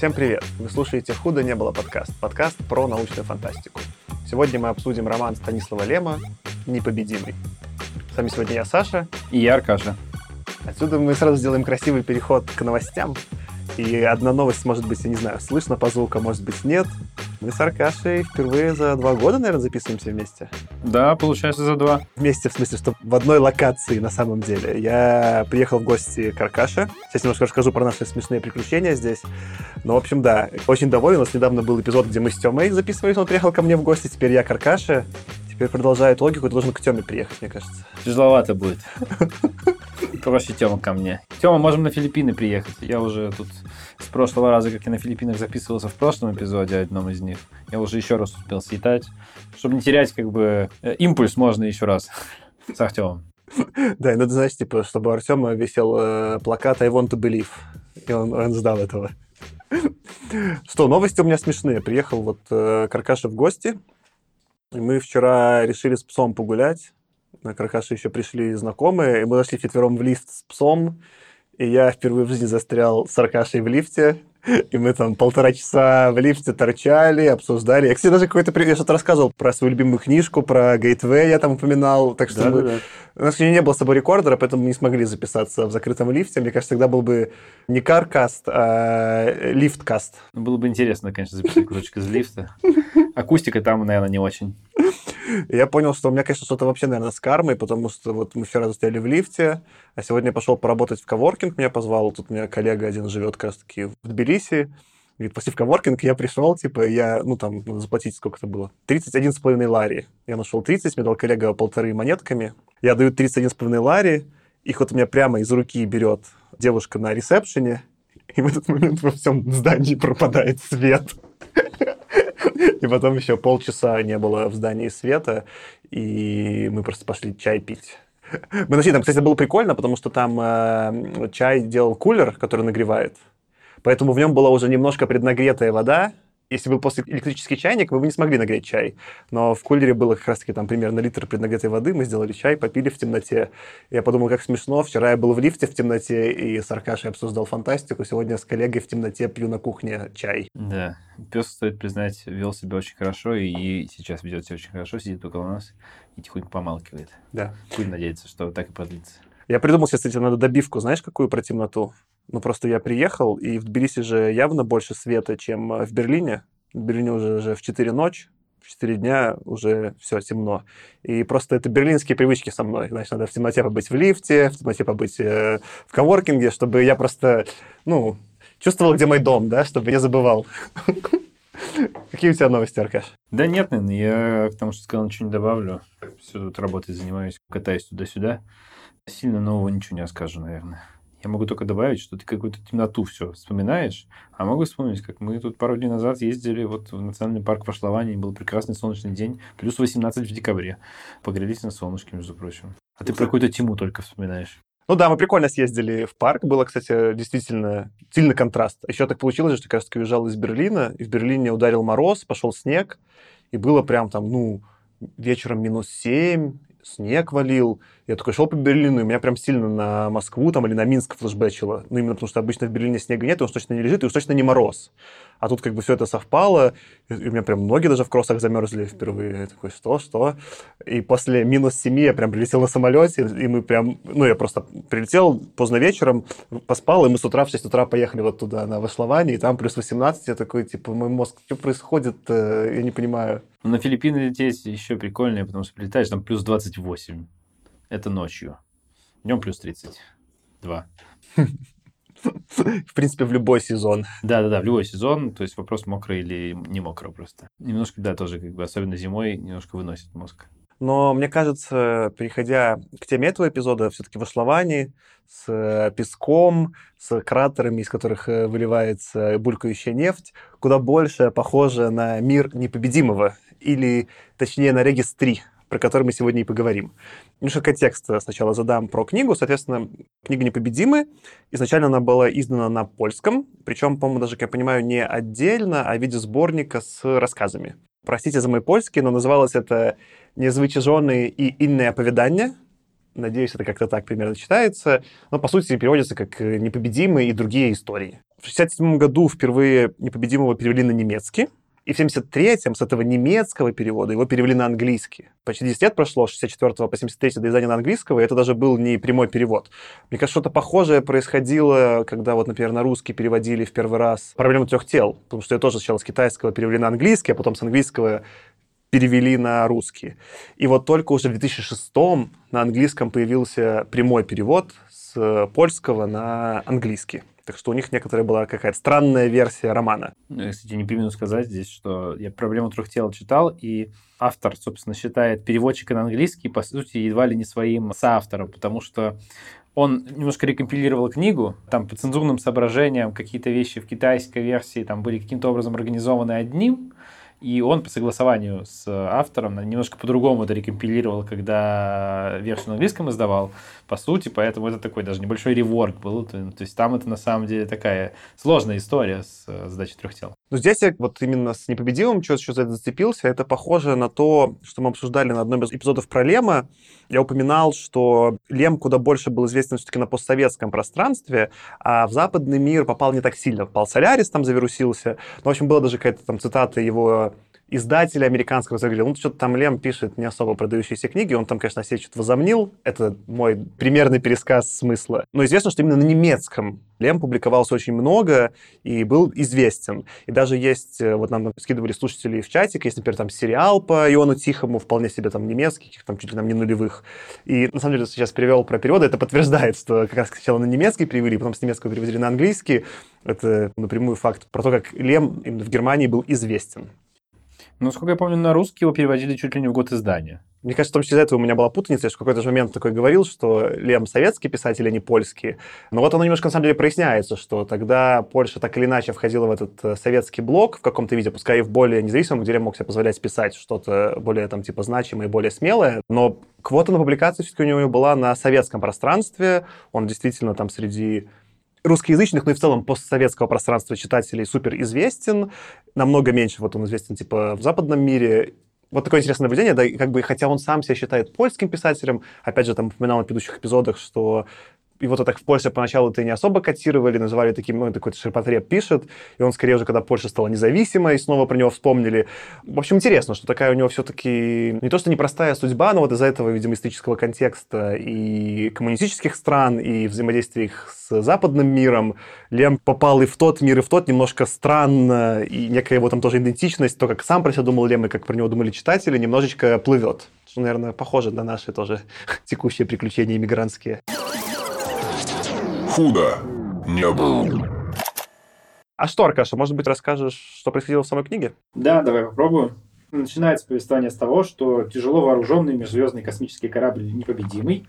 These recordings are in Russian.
Всем привет! Вы слушаете «Худо не было» подкаст. Подкаст про научную фантастику. Сегодня мы обсудим роман Станислава Лема «Непобедимый». С вами сегодня я, Саша. И я, Аркаша. Отсюда мы сразу сделаем красивый переход к новостям. И одна новость, может быть, я не знаю, слышно по звуку, может быть, нет. Мы с Аркашей впервые за два года, наверное, записываемся вместе. Да, получается, за два. Вместе, в смысле, что в одной локации на самом деле. Я приехал в гости к Аркаше. Сейчас немножко расскажу про наши смешные приключения здесь. Но, в общем, да, очень доволен. У нас недавно был эпизод, где мы с Тёмой записывались. Он приехал ко мне в гости. Теперь я к Аркаше. Теперь продолжает логику, должен к Тёме приехать, мне кажется. Тяжеловато будет. Проще Тёма ко мне. Тёма, можем на Филиппины приехать. Я уже тут с прошлого раза, как я на Филиппинах записывался в прошлом эпизоде, одном из них, я уже еще раз успел слетать. Чтобы не терять, как бы, э, импульс можно еще раз с Артемом. Да, и надо, знаешь, типа, чтобы у Артема висел э, плакат «I want to believe». И он, он ждал этого. Что, новости у меня смешные. Приехал вот э, Каркаша в гости. И мы вчера решили с псом погулять. На Каркаше еще пришли знакомые, и мы зашли вчетвером в лифт с псом. И я впервые в жизни застрял с Аркашей в лифте. И мы там полтора часа в лифте торчали, обсуждали. Я, кстати, даже какой-то... Я что-то рассказывал про свою любимую книжку, про Gateway я там упоминал. Так что Да, мы... да, да. У нас не было с собой рекордера, поэтому мы не смогли записаться в закрытом лифте. Мне кажется, тогда был бы не каркаст, а лифткаст. Ну, было бы интересно, конечно, записать кусочек из лифта. Акустика там, наверное, не очень. Я понял, что у меня, конечно, что-то вообще, наверное, с кармой, потому что вот мы вчера стояли в лифте, а сегодня я пошел поработать в коворкинг, меня позвал, тут у меня коллега один живет как раз-таки в Тбилиси, Говорит, пошли в коворкинг, я пришел, типа, я, ну, там, заплатить сколько это было? 31,5 лари. Я нашел 30, мне дал коллега полторы монетками. Я даю 31,5 лари, их вот у меня прямо из руки берет девушка на ресепшене, и в этот момент во всем здании пропадает свет. И потом еще полчаса не было в здании света, и мы просто пошли чай пить. Мы нашли там, кстати, было прикольно, потому что там э, чай делал кулер, который нагревает. Поэтому в нем была уже немножко преднагретая вода. Если был после электрический чайник, мы бы не смогли нагреть чай. Но в кулере было как раз-таки там примерно литр преднагретой воды. Мы сделали чай, попили в темноте. Я подумал, как смешно. Вчера я был в лифте в темноте и с Аркашей обсуждал фантастику. Сегодня с коллегой в темноте пью на кухне чай. Да. Пес, стоит признать, вел себя очень хорошо, и сейчас ведет себя очень хорошо, сидит около нас и тихонько помалкивает. Да. Будем надеяться, что так и продлится. Я придумал себе, кстати, надо добивку, знаешь, какую про темноту? Ну, просто я приехал, и в Тбилиси же явно больше света, чем э, в Берлине. В Берлине уже, уже в 4 ночи, в 4 дня уже все темно. И просто это берлинские привычки со мной. Значит, надо в темноте побыть в лифте, в темноте побыть э, в коворкинге, чтобы я просто, ну, чувствовал, где мой дом, да, чтобы не забывал. Какие у тебя новости, Аркаш? Да нет, наверное, я к тому, что сказал, ничего не добавлю. Все тут работой занимаюсь, катаюсь туда-сюда. Сильно нового ничего не расскажу, наверное. Я могу только добавить, что ты какую-то темноту все вспоминаешь, а могу вспомнить, как мы тут пару дней назад ездили вот в национальный парк в Ашлаване, был прекрасный солнечный день, плюс 18 в декабре. Погрелись на солнышке, между прочим. А ты про какую-то тему только вспоминаешь. Ну да, мы прикольно съездили в парк. Было, кстати, действительно сильный контраст. Еще так получилось, что я, кажется, уезжал из Берлина, и в Берлине ударил мороз, пошел снег, и было прям там, ну, вечером минус 7, снег валил. Я такой шел по Берлину, и меня прям сильно на Москву там или на Минск флешбэчило. Ну, именно потому что обычно в Берлине снега нет, и он точно не лежит, и уж точно не мороз. А тут как бы все это совпало, и у меня прям ноги даже в кроссах замерзли впервые. Я такой, что, что? И после минус 7 я прям прилетел на самолете, и мы прям, ну, я просто прилетел поздно вечером, поспал, и мы с утра в 6 утра поехали вот туда, на Вашлование, и там плюс 18, я такой, типа, мой мозг, что происходит, я не понимаю. Ну, на Филиппины лететь еще прикольнее, потому что прилетаешь, там плюс 28. Это ночью. Днем плюс 32. В принципе, в любой сезон. Да-да-да, в любой сезон. То есть вопрос, мокро или не мокро просто. Немножко, да, тоже, как бы, особенно зимой, немножко выносит мозг. Но мне кажется, переходя к теме этого эпизода, все-таки в Ашлаване с э, песком, с кратерами, из которых э, выливается булькающая нефть, куда больше похоже на мир непобедимого, или, точнее, на Регис 3, про который мы сегодня и поговорим. Немножко контекст сначала задам про книгу. Соответственно, книга «Непобедимы». Изначально она была издана на польском, причем, по-моему, даже, как я понимаю, не отдельно, а в виде сборника с рассказами. Простите за мой польский, но называлось это «Незвычайные и инные оповедания». Надеюсь, это как-то так примерно читается. Но, по сути, переводится как «Непобедимые и другие истории». В 1967 году впервые «Непобедимого» перевели на немецкий, и в 73-м с этого немецкого перевода его перевели на английский. Почти 10 лет прошло, с 64 по 73 до издания на английского, и это даже был не прямой перевод. Мне кажется, что-то похожее происходило, когда вот, например, на русский переводили в первый раз «Проблему трех тел», потому что я тоже сначала с китайского перевели на английский, а потом с английского перевели на русский. И вот только уже в 2006 на английском появился прямой перевод с польского на английский. Так что у них некоторая была какая-то странная версия романа. Ну, я, кстати, не примену сказать здесь, что я «Проблему трех тел» читал, и автор, собственно, считает переводчика на английский, по сути, едва ли не своим соавтором, потому что он немножко рекомпилировал книгу, там по цензурным соображениям какие-то вещи в китайской версии там были каким-то образом организованы одним, и он по согласованию с автором немножко по-другому это рекомпилировал, когда версию на английском издавал, по сути, поэтому это такой даже небольшой реворк был. То, есть там это на самом деле такая сложная история с задачей трех тел. Но здесь я вот именно с непобедимым что, что за это зацепился. Это похоже на то, что мы обсуждали на одном из эпизодов про Лема. Я упоминал, что Лем куда больше был известен все-таки на постсоветском пространстве, а в западный мир попал не так сильно. Попал Солярис, там завирусился. Но, в общем, была даже какая-то там цитата его издателя американского заговорил, ну, что-то там Лем пишет не особо продающиеся книги, он там, конечно, себе что-то возомнил, это мой примерный пересказ смысла. Но известно, что именно на немецком Лем публиковался очень много и был известен. И даже есть, э, вот нам скидывали слушатели в чатик, есть, например, там сериал по Иону Тихому, вполне себе там немецких, там чуть ли там не нулевых. И на самом деле сейчас перевел про переводы, это подтверждает, что как раз сначала на немецкий перевели, потом с немецкого перевели на английский. Это напрямую факт про то, как Лем именно в Германии был известен. Ну, сколько я помню, на русский его переводили чуть ли не в год издания. Мне кажется, в том числе из-за этого у меня была путаница. Я в какой-то момент такой говорил, что Лем советский писатель, а не польский. Но вот оно немножко, на самом деле, проясняется, что тогда Польша так или иначе входила в этот э, советский блок в каком-то виде, пускай и в более независимом, где Лем мог себе позволять писать что-то более, там, типа, значимое и более смелое. Но квота на публикацию все-таки у него была на советском пространстве. Он действительно там среди русскоязычных, ну и в целом постсоветского пространства читателей супер известен. Намного меньше вот он известен типа в западном мире. Вот такое интересное наблюдение, да, как бы, хотя он сам себя считает польским писателем, опять же, там упоминал на предыдущих эпизодах, что вот так в Польше поначалу это не особо котировали, называли таким, ну, такой ширпотреб пишет, и он скорее уже, когда Польша стала независимой, снова про него вспомнили. В общем, интересно, что такая у него все-таки не то, что непростая судьба, но вот из-за этого, видимо, исторического контекста и коммунистических стран, и взаимодействия их с западным миром, Лем попал и в тот мир, и в тот немножко странно, и некая его там тоже идентичность, то, как сам про себя думал Лем, и как про него думали читатели, немножечко плывет. Что, наверное, похоже на наши тоже текущие приключения иммигрантские худо не было. А что, Аркаша, может быть, расскажешь, что происходило в самой книге? Да, давай попробую. Начинается повествование с того, что тяжело вооруженный межзвездный космический корабль «Непобедимый»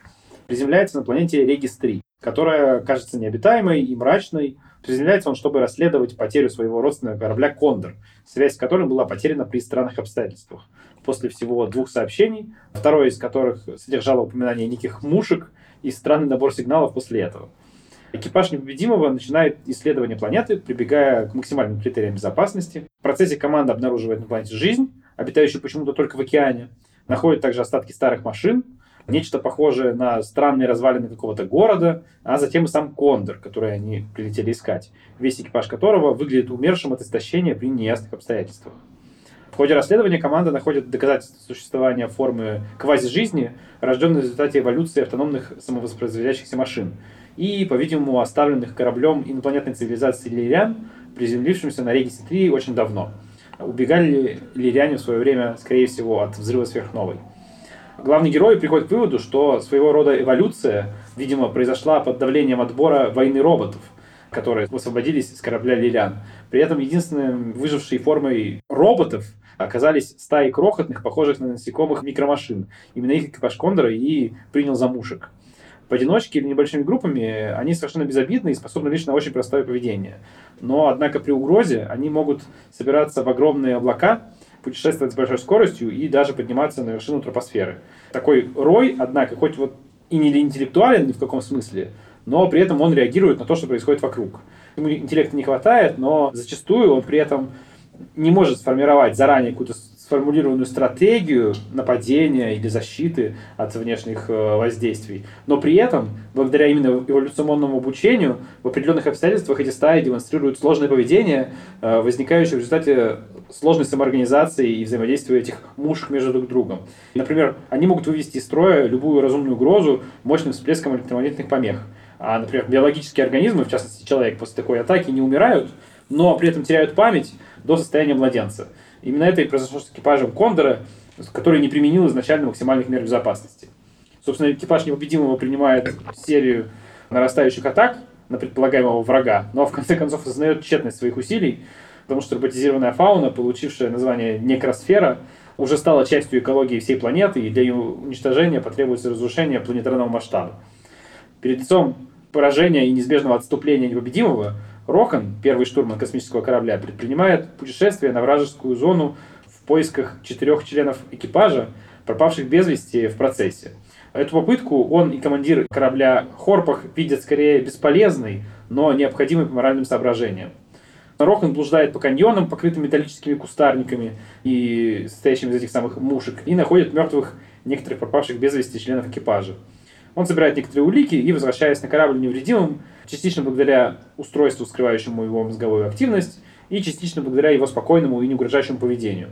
приземляется на планете Регис-3, которая кажется необитаемой и мрачной. Приземляется он, чтобы расследовать потерю своего родственного корабля «Кондор», связь с которым была потеряна при странных обстоятельствах. После всего двух сообщений, второе из которых содержало упоминание неких мушек и странный набор сигналов после этого – Экипаж непобедимого начинает исследование планеты, прибегая к максимальным критериям безопасности. В процессе команда обнаруживает на планете жизнь, обитающую почему-то только в океане. Находит также остатки старых машин, нечто похожее на странные развалины какого-то города, а затем и сам Кондор, который они прилетели искать, весь экипаж которого выглядит умершим от истощения при неясных обстоятельствах. В ходе расследования команда находит доказательства существования формы квази-жизни, рожденной в результате эволюции автономных самовоспроизводящихся машин, и, по-видимому, оставленных кораблем инопланетной цивилизации лириан, приземлившимся на Регисе 3 очень давно. Убегали лириане в свое время, скорее всего, от взрыва сверхновой. Главный герой приходит к выводу, что своего рода эволюция, видимо, произошла под давлением отбора войны роботов, которые освободились с корабля Лириан. При этом единственной выжившей формой роботов оказались стаи крохотных, похожих на насекомых микромашин. Именно их экипаж Кондора и принял за мушек поодиночке или небольшими группами они совершенно безобидны и способны лишь на очень простое поведение. Но, однако, при угрозе они могут собираться в огромные облака, путешествовать с большой скоростью и даже подниматься на вершину тропосферы. Такой рой, однако, хоть вот и не интеллектуален ни в каком смысле, но при этом он реагирует на то, что происходит вокруг. Ему интеллекта не хватает, но зачастую он при этом не может сформировать заранее какую-то сформулированную стратегию нападения или защиты от внешних э, воздействий. Но при этом, благодаря именно эволюционному обучению, в определенных обстоятельствах эти стаи демонстрируют сложное поведение, э, возникающее в результате сложной самоорганизации и взаимодействия этих мушек между друг другом. Например, они могут вывести из строя любую разумную угрозу мощным всплеском электромагнитных помех. А, например, биологические организмы, в частности человек, после такой атаки не умирают, но при этом теряют память до состояния младенца. Именно это и произошло с экипажем Кондора, который не применил изначально максимальных мер безопасности. Собственно, экипаж непобедимого принимает серию нарастающих атак на предполагаемого врага, но в конце концов осознает тщетность своих усилий, потому что роботизированная фауна, получившая название некросфера, уже стала частью экологии всей планеты, и для ее уничтожения потребуется разрушение планетарного масштаба. Перед лицом поражения и неизбежного отступления непобедимого – Рохан, первый штурман космического корабля, предпринимает путешествие на вражескую зону в поисках четырех членов экипажа, пропавших без вести в процессе. Эту попытку он и командир корабля Хорпах видят скорее бесполезной, но необходимой по моральным соображениям. Рохан блуждает по каньонам, покрытым металлическими кустарниками и состоящими из этих самых мушек, и находит мертвых некоторых пропавших без вести членов экипажа. Он собирает некоторые улики и, возвращаясь на корабль невредимым, частично благодаря устройству, скрывающему его мозговую активность, и частично благодаря его спокойному и не угрожающему поведению.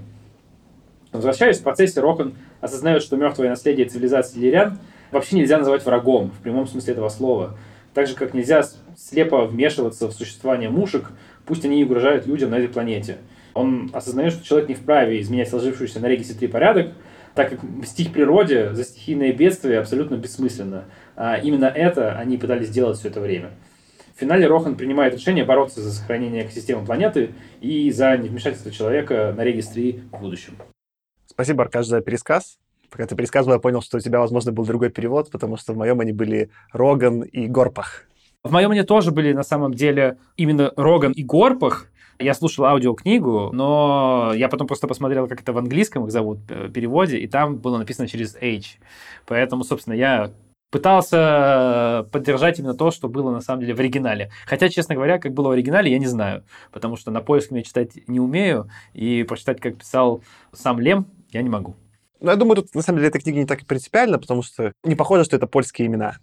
Возвращаясь в процессе, Рохан осознает, что мертвое наследие цивилизации лирян вообще нельзя называть врагом, в прямом смысле этого слова. Так же, как нельзя слепо вмешиваться в существование мушек, пусть они и угрожают людям на этой планете. Он осознает, что человек не вправе изменять сложившийся на Регисе 3 порядок, так как мстить природе за стихийные бедствия абсолютно бессмысленно. А именно это они пытались сделать все это время. В финале Рохан принимает решение бороться за сохранение экосистемы планеты и за невмешательство человека на регистре в будущем. Спасибо, Аркаш, за пересказ. Пока ты пересказывал, я понял, что у тебя, возможно, был другой перевод, потому что в моем они были Роган и Горпах. В моем они тоже были, на самом деле, именно Роган и Горпах, я слушал аудиокнигу, но я потом просто посмотрел, как это в английском их зовут, э, переводе, и там было написано через H. Поэтому, собственно, я пытался поддержать именно то, что было на самом деле в оригинале. Хотя, честно говоря, как было в оригинале, я не знаю, потому что на поиск я читать не умею, и прочитать, как писал сам Лем, я не могу. Ну, я думаю, тут на самом деле эта книга не так принципиально, потому что не похоже, что это польские имена.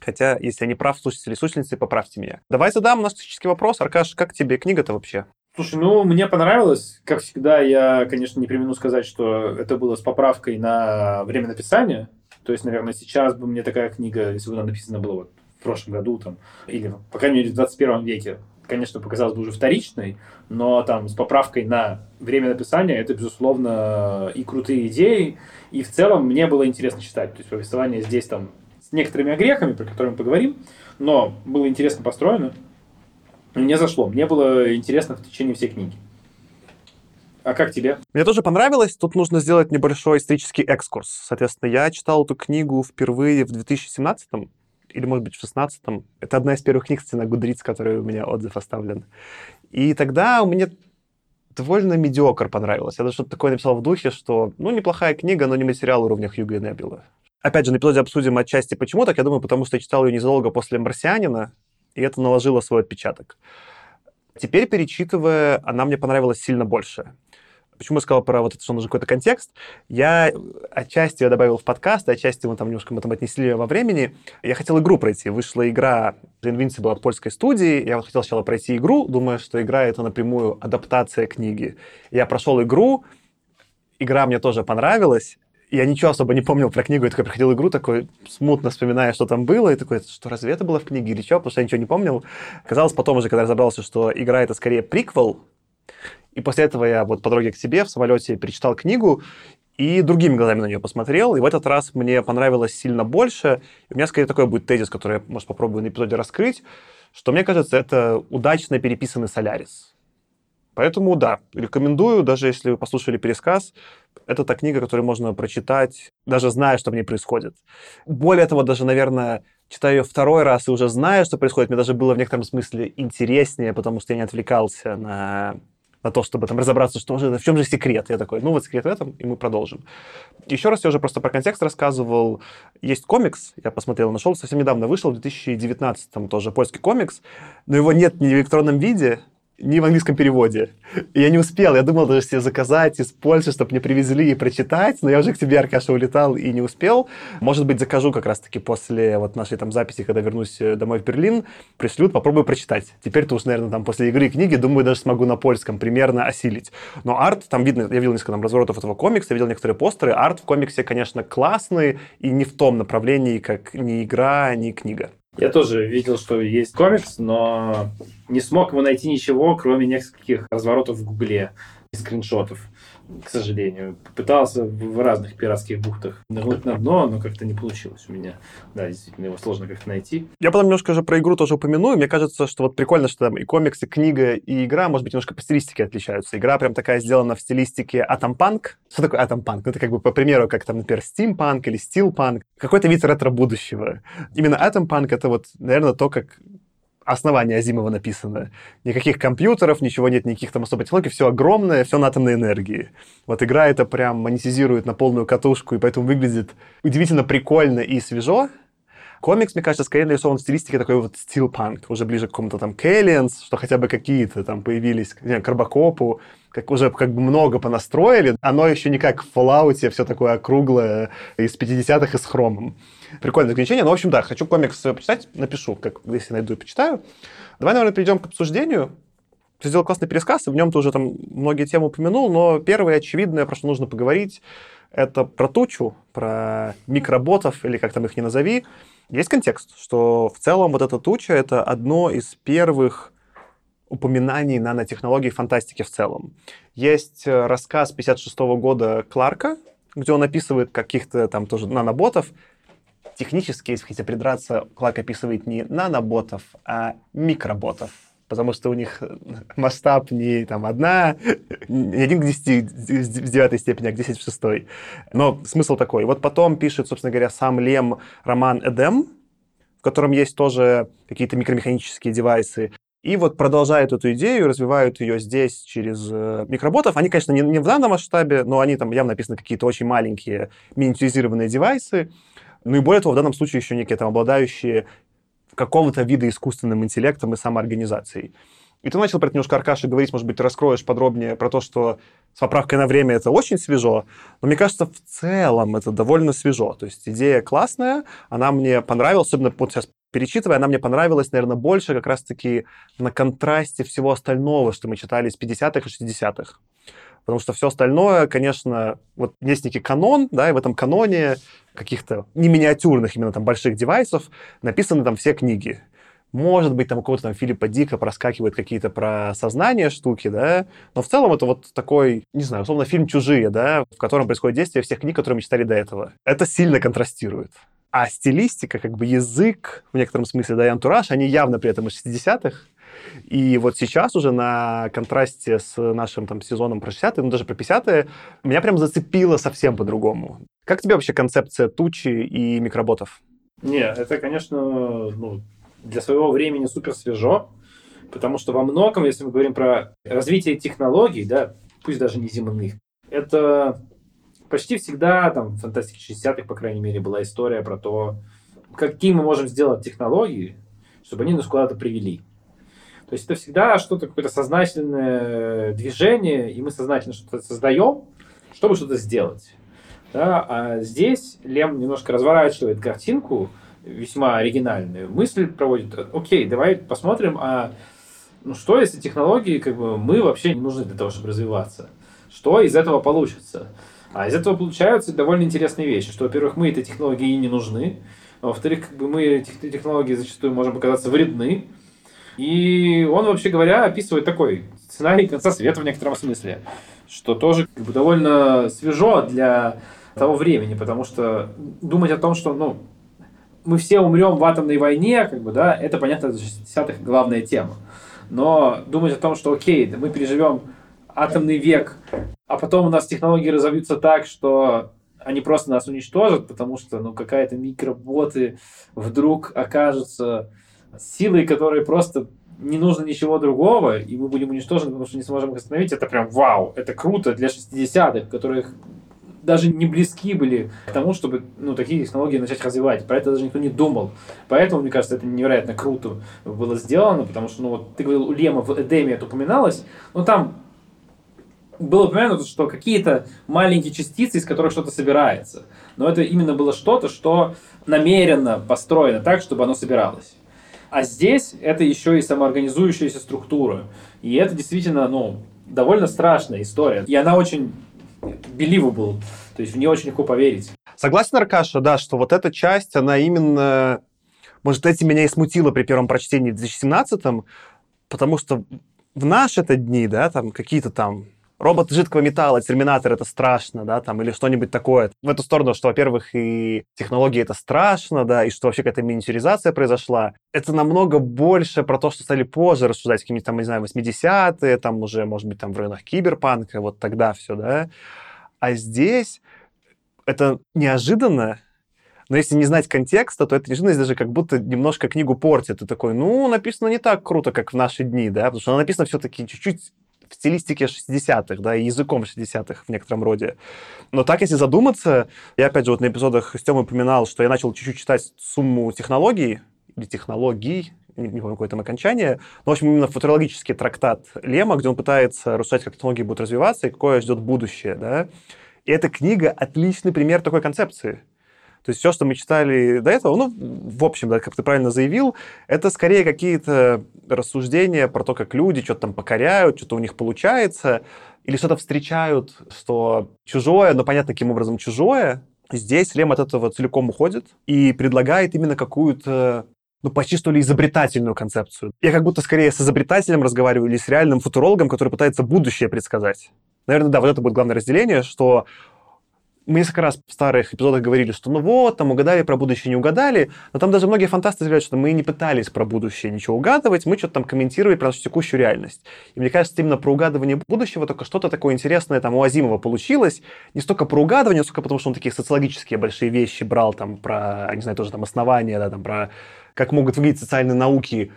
Хотя, если я не прав, слушатели и слушательницы, поправьте меня. Давай задам наш классический вопрос. Аркаш, как тебе книга-то вообще? Слушай, ну, мне понравилось. Как всегда, я, конечно, не примену сказать, что это было с поправкой на время написания. То есть, наверное, сейчас бы мне такая книга, если бы она написана была вот в прошлом году, там, или, по крайней мере, в 21 веке, конечно, показалось бы уже вторичной, но там с поправкой на время написания это, безусловно, и крутые идеи, и в целом мне было интересно читать. То есть повествование здесь там некоторыми огрехами, про которые мы поговорим, но было интересно построено. Мне зашло. Мне было интересно в течение всей книги. А как тебе? Мне тоже понравилось. Тут нужно сделать небольшой исторический экскурс. Соответственно, я читал эту книгу впервые в 2017 или, может быть, в 16 -м. Это одна из первых книг, кстати, на Гудриц, которой у меня отзыв оставлен. И тогда мне довольно медиокр понравилось. Я даже что-то такое написал в духе, что, ну, неплохая книга, но не материал уровня Хьюга и Небила. Опять же, на эпизоде обсудим отчасти почему так. Я думаю, потому что я читал ее незадолго после «Марсианина», и это наложило свой отпечаток. Теперь, перечитывая, она мне понравилась сильно больше. Почему я сказал про вот это, что нужен какой-то контекст? Я отчасти ее добавил в подкаст, отчасти мы там немножко мы там отнесли во времени. Я хотел игру пройти. Вышла игра Invincible от польской студии. Я вот хотел сначала пройти игру, думая, что игра — это напрямую адаптация книги. Я прошел игру, игра мне тоже понравилась, я ничего особо не помнил про книгу, я такой проходил игру, такой смутно вспоминая, что там было, и такой, что разве это было в книге или что, потому что я ничего не помнил. Казалось потом уже, когда разобрался, что игра это скорее приквел, и после этого я вот по дороге к себе в самолете перечитал книгу и другими глазами на нее посмотрел, и в этот раз мне понравилось сильно больше. И у меня скорее такой будет тезис, который я, может, попробую на эпизоде раскрыть, что мне кажется, это удачно переписанный Солярис. Поэтому да, рекомендую, даже если вы послушали пересказ, это та книга, которую можно прочитать, даже зная, что в ней происходит. Более того, даже, наверное, читая ее второй раз и уже зная, что происходит, мне даже было в некотором смысле интереснее, потому что я не отвлекался на, на то, чтобы там разобраться, что же, в чем же секрет. Я такой, ну вот секрет в этом, и мы продолжим. Еще раз я уже просто про контекст рассказывал. Есть комикс, я посмотрел, нашел, совсем недавно вышел, в 2019 тоже польский комикс, но его нет ни в электронном виде, ни в английском переводе. Я не успел. Я думал даже себе заказать из Польши, чтобы мне привезли и прочитать, но я уже к тебе, Аркаша, улетал и не успел. Может быть, закажу как раз-таки после вот нашей там записи, когда вернусь э, домой в Берлин, пришлют, попробую прочитать. Теперь-то уж, наверное, там после игры и книги, думаю, даже смогу на польском примерно осилить. Но арт, там видно, я видел несколько там разворотов этого комикса, я видел некоторые постеры. Арт в комиксе, конечно, классный и не в том направлении, как ни игра, ни книга. Я тоже видел, что есть комикс, но не смог его найти ничего, кроме нескольких разворотов в Гугле и скриншотов к сожалению. Пытался в разных пиратских бухтах нырнуть на дно, но как-то не получилось у меня. Да, действительно, его сложно как-то найти. Я потом немножко же про игру тоже упомяну. Мне кажется, что вот прикольно, что там и комиксы, книга, и игра, может быть, немножко по стилистике отличаются. Игра прям такая сделана в стилистике атомпанк. Что такое атомпанк? Ну, это как бы, по примеру, как там, например, стимпанк или стилпанк. Какой-то вид ретро-будущего. Именно атомпанк — это вот, наверное, то, как основание Азимова написано. Никаких компьютеров, ничего нет, никаких там особо технологий, все огромное, все на атомной энергии. Вот игра это прям монетизирует на полную катушку, и поэтому выглядит удивительно прикольно и свежо. Комикс, мне кажется, скорее нарисован в стилистике такой вот стилпанк, уже ближе к какому-то там Кэллианс, что хотя бы какие-то там появились, не знаю, Карбакопу, как уже как бы много понастроили. Оно еще не как в Fallout, все такое округлое из 50-х и с хромом. Прикольное заключение. Но, в общем, да, хочу комикс почитать, напишу, как, если найду и почитаю. Давай, наверное, перейдем к обсуждению. Ты сделал классный пересказ, и в нем ты уже там многие темы упомянул, но первое очевидное, про что нужно поговорить, это про тучу, про микроботов, или как там их не назови. Есть контекст, что в целом вот эта туча — это одно из первых упоминаний нанотехнологий фантастики в целом. Есть э, рассказ 56 года Кларка, где он описывает каких-то там тоже наноботов, Технически, если хотите придраться, Клак описывает не наноботов, а микроботов. Потому что у них масштаб не там одна, не один к 10 в девятой степени, а к 10 в шестой. Но смысл такой. Вот потом пишет, собственно говоря, сам Лем роман «Эдем», в котором есть тоже какие-то микромеханические девайсы. И вот продолжают эту идею, развивают ее здесь через э, микроботов. Они, конечно, не, не в данном масштабе, но они там явно написаны какие-то очень маленькие миниатюризированные девайсы. Ну и более того, в данном случае еще некие там обладающие какого-то вида искусственным интеллектом и самоорганизацией. И ты начал про это немножко, Аркаша, говорить, может быть, раскроешь подробнее про то, что с поправкой на время это очень свежо, но мне кажется, в целом это довольно свежо. То есть идея классная, она мне понравилась, особенно вот сейчас перечитывая, она мне понравилась, наверное, больше как раз-таки на контрасте всего остального, что мы читали с 50-х и 60-х. Потому что все остальное, конечно, вот есть некий канон, да, и в этом каноне каких-то не миниатюрных именно там больших девайсов написаны там все книги. Может быть, там у кого-то там Филиппа Дика проскакивают какие-то про сознание штуки, да, но в целом это вот такой, не знаю, условно, фильм «Чужие», да, в котором происходит действие всех книг, которые мы читали до этого. Это сильно контрастирует. А стилистика, как бы язык, в некотором смысле, да, и антураж, они явно при этом из 60-х, и вот сейчас уже на контрасте с нашим там сезоном про 60-е, ну даже про 50-е, меня прям зацепило совсем по-другому. Как тебе вообще концепция тучи и микроботов? Не, это, конечно, ну, для своего времени супер свежо, потому что во многом, если мы говорим про развитие технологий, да, пусть даже не земных, это почти всегда, там, в фантастике 60-х, по крайней мере, была история про то, какие мы можем сделать технологии, чтобы они нас куда-то привели. То есть это всегда что-то, какое-то сознательное движение, и мы сознательно что-то создаем, чтобы что-то сделать. Да? А здесь Лем немножко разворачивает картинку, весьма оригинальную. Мысль проводит, окей, давай посмотрим, а ну что, если технологии, как бы, мы вообще не нужны для того, чтобы развиваться? Что из этого получится? А из этого получаются довольно интересные вещи, что, во-первых, мы этой технологии не нужны, а во-вторых, как бы мы эти технологии зачастую можем показаться вредны, и он, вообще говоря, описывает такой сценарий конца света в некотором смысле, что тоже как бы, довольно свежо для того времени, потому что думать о том, что ну, мы все умрем в атомной войне, как бы, да, это, понятно, в 60-х главная тема. Но думать о том, что окей, мы переживем атомный век, а потом у нас технологии разовьются так, что они просто нас уничтожат, потому что ну, какая-то микроботы вдруг окажутся силой, которой просто не нужно ничего другого, и мы будем уничтожены, потому что не сможем их остановить, это прям вау, это круто для 60-х, которых даже не близки были к тому, чтобы ну, такие технологии начать развивать. Про это даже никто не думал. Поэтому, мне кажется, это невероятно круто было сделано, потому что, ну вот ты говорил, у Лема в Эдеме это упоминалось, но там было упомянуто, что какие-то маленькие частицы, из которых что-то собирается. Но это именно было что-то, что намеренно построено так, чтобы оно собиралось. А здесь это еще и самоорганизующаяся структура. И это действительно, ну, довольно страшная история. И она очень believable, то есть в нее очень легко поверить. Согласен, Аркаша, да, что вот эта часть, она именно... Может, этим меня и смутило при первом прочтении в 2017-м, потому что в наши-то дни, да, там какие-то там робот жидкого металла, терминатор это страшно, да, там, или что-нибудь такое. В эту сторону, что, во-первых, и технологии это страшно, да, и что вообще какая-то миниатюризация произошла. Это намного больше про то, что стали позже рассуждать, какие-нибудь там, не знаю, 80-е, там уже, может быть, там в районах киберпанка, вот тогда все, да. А здесь это неожиданно, но если не знать контекста, то эта неожиданность даже как будто немножко книгу портит. Ты такой, ну, написано не так круто, как в наши дни, да, потому что она написана все-таки чуть-чуть в стилистике 60-х, да, и языком 60-х в некотором роде. Но так, если задуматься, я, опять же, вот на эпизодах с Тёмой упоминал, что я начал чуть-чуть читать сумму технологий, или технологий, не, помню, какое там окончание, но, в общем, именно футурологический трактат Лема, где он пытается рассуждать, как технологии будут развиваться и какое ждет будущее, да. И эта книга отличный пример такой концепции. То есть все, что мы читали до этого, ну, в общем, да, как ты правильно заявил, это скорее какие-то рассуждения про то, как люди что-то там покоряют, что-то у них получается, или что-то встречают, что чужое, но понятно, каким образом чужое. Здесь Лем от этого целиком уходит и предлагает именно какую-то ну, почти что ли изобретательную концепцию. Я как будто скорее с изобретателем разговариваю или с реальным футурологом, который пытается будущее предсказать. Наверное, да, вот это будет главное разделение, что мы несколько раз в старых эпизодах говорили, что ну вот, там угадали про будущее, не угадали, но там даже многие фантасты говорят, что мы не пытались про будущее ничего угадывать, мы что-то там комментировали про нашу текущую реальность. И мне кажется, именно про угадывание будущего только что-то такое интересное там у Азимова получилось, не столько про угадывание, сколько потому, что он такие социологические большие вещи брал там про, не знаю, тоже там основания, да, там про как могут выглядеть социальные науки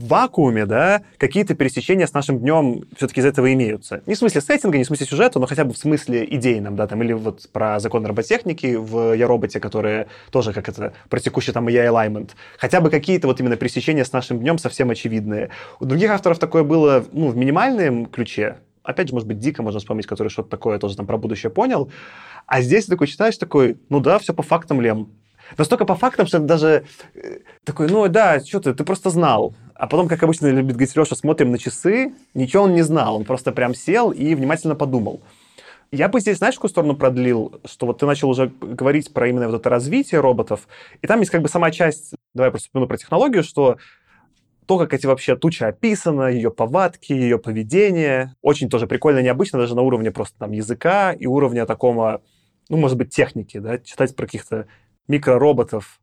в вакууме, да, какие-то пересечения с нашим днем все-таки из этого имеются. Не в смысле сеттинга, не в смысле сюжета, но хотя бы в смысле идейном, да, там, или вот про закон роботехники в Я роботе, которые тоже как это, про текущий там AI alignment. Хотя бы какие-то вот именно пересечения с нашим днем совсем очевидные. У других авторов такое было, ну, в минимальном ключе, опять же, может быть, дико можно вспомнить, который что-то такое тоже там про будущее понял. А здесь ты такой читаешь, такой, ну да, все по фактам, Лем. Настолько по фактам, что даже э, такой, ну да, что ты, ты просто знал. А потом, как обычно любит говорить Сережа, смотрим на часы, ничего он не знал, он просто прям сел и внимательно подумал. Я бы здесь, знаешь, какую сторону продлил, что вот ты начал уже говорить про именно вот это развитие роботов, и там есть как бы сама часть, давай просто про технологию, что то, как эти вообще туча описана, ее повадки, ее поведение, очень тоже прикольно, необычно, даже на уровне просто там языка и уровня такого, ну, может быть, техники, да, читать про каких-то микророботов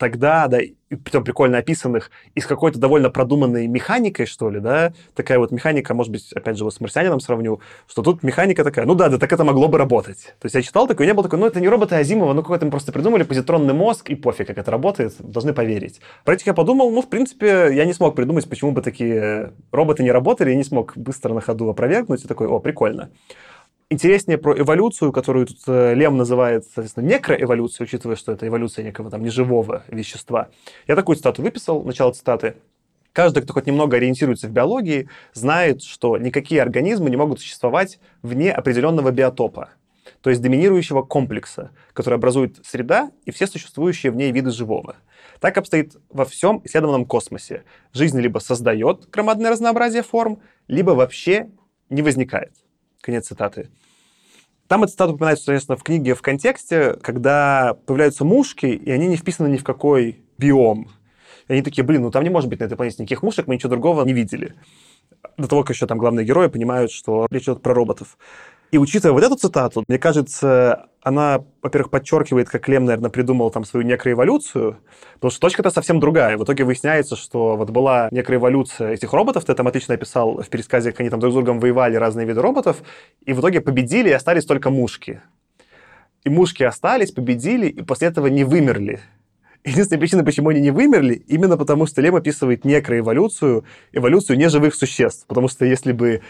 тогда, да, и притом прикольно описанных, и с какой-то довольно продуманной механикой, что ли, да, такая вот механика, может быть, опять же, вот с марсианином сравню, что тут механика такая, ну да, да, так это могло бы работать. То есть я читал такой, не был такой, ну это не роботы Азимова, ну какой-то мы просто придумали позитронный мозг, и пофиг, как это работает, должны поверить. Про этих я подумал, ну, в принципе, я не смог придумать, почему бы такие роботы не работали, я не смог быстро на ходу опровергнуть, и такой, о, прикольно интереснее про эволюцию, которую тут э, Лем называет, соответственно, некроэволюцией, учитывая, что это эволюция некого там неживого вещества. Я такую цитату выписал, начало цитаты. Каждый, кто хоть немного ориентируется в биологии, знает, что никакие организмы не могут существовать вне определенного биотопа, то есть доминирующего комплекса, который образует среда и все существующие в ней виды живого. Так обстоит во всем исследованном космосе. Жизнь либо создает громадное разнообразие форм, либо вообще не возникает. Конец цитаты. Там эта цитата упоминается, соответственно, в книге в контексте, когда появляются мушки, и они не вписаны ни в какой биом. И они такие, блин, ну там не может быть на этой планете никаких мушек, мы ничего другого не видели. До того, как еще там главные герои понимают, что речь идет про роботов. И учитывая вот эту цитату, мне кажется, она, во-первых, подчеркивает, как Лем, наверное, придумал там свою некроэволюцию, потому что точка-то совсем другая. В итоге выясняется, что вот была некроэволюция этих роботов, ты там отлично описал в пересказе, как они там друг с другом воевали, разные виды роботов, и в итоге победили, и остались только мушки. И мушки остались, победили, и после этого не вымерли. Единственная причина, почему они не вымерли, именно потому что Лем описывает некроэволюцию, эволюцию неживых существ. Потому что если бы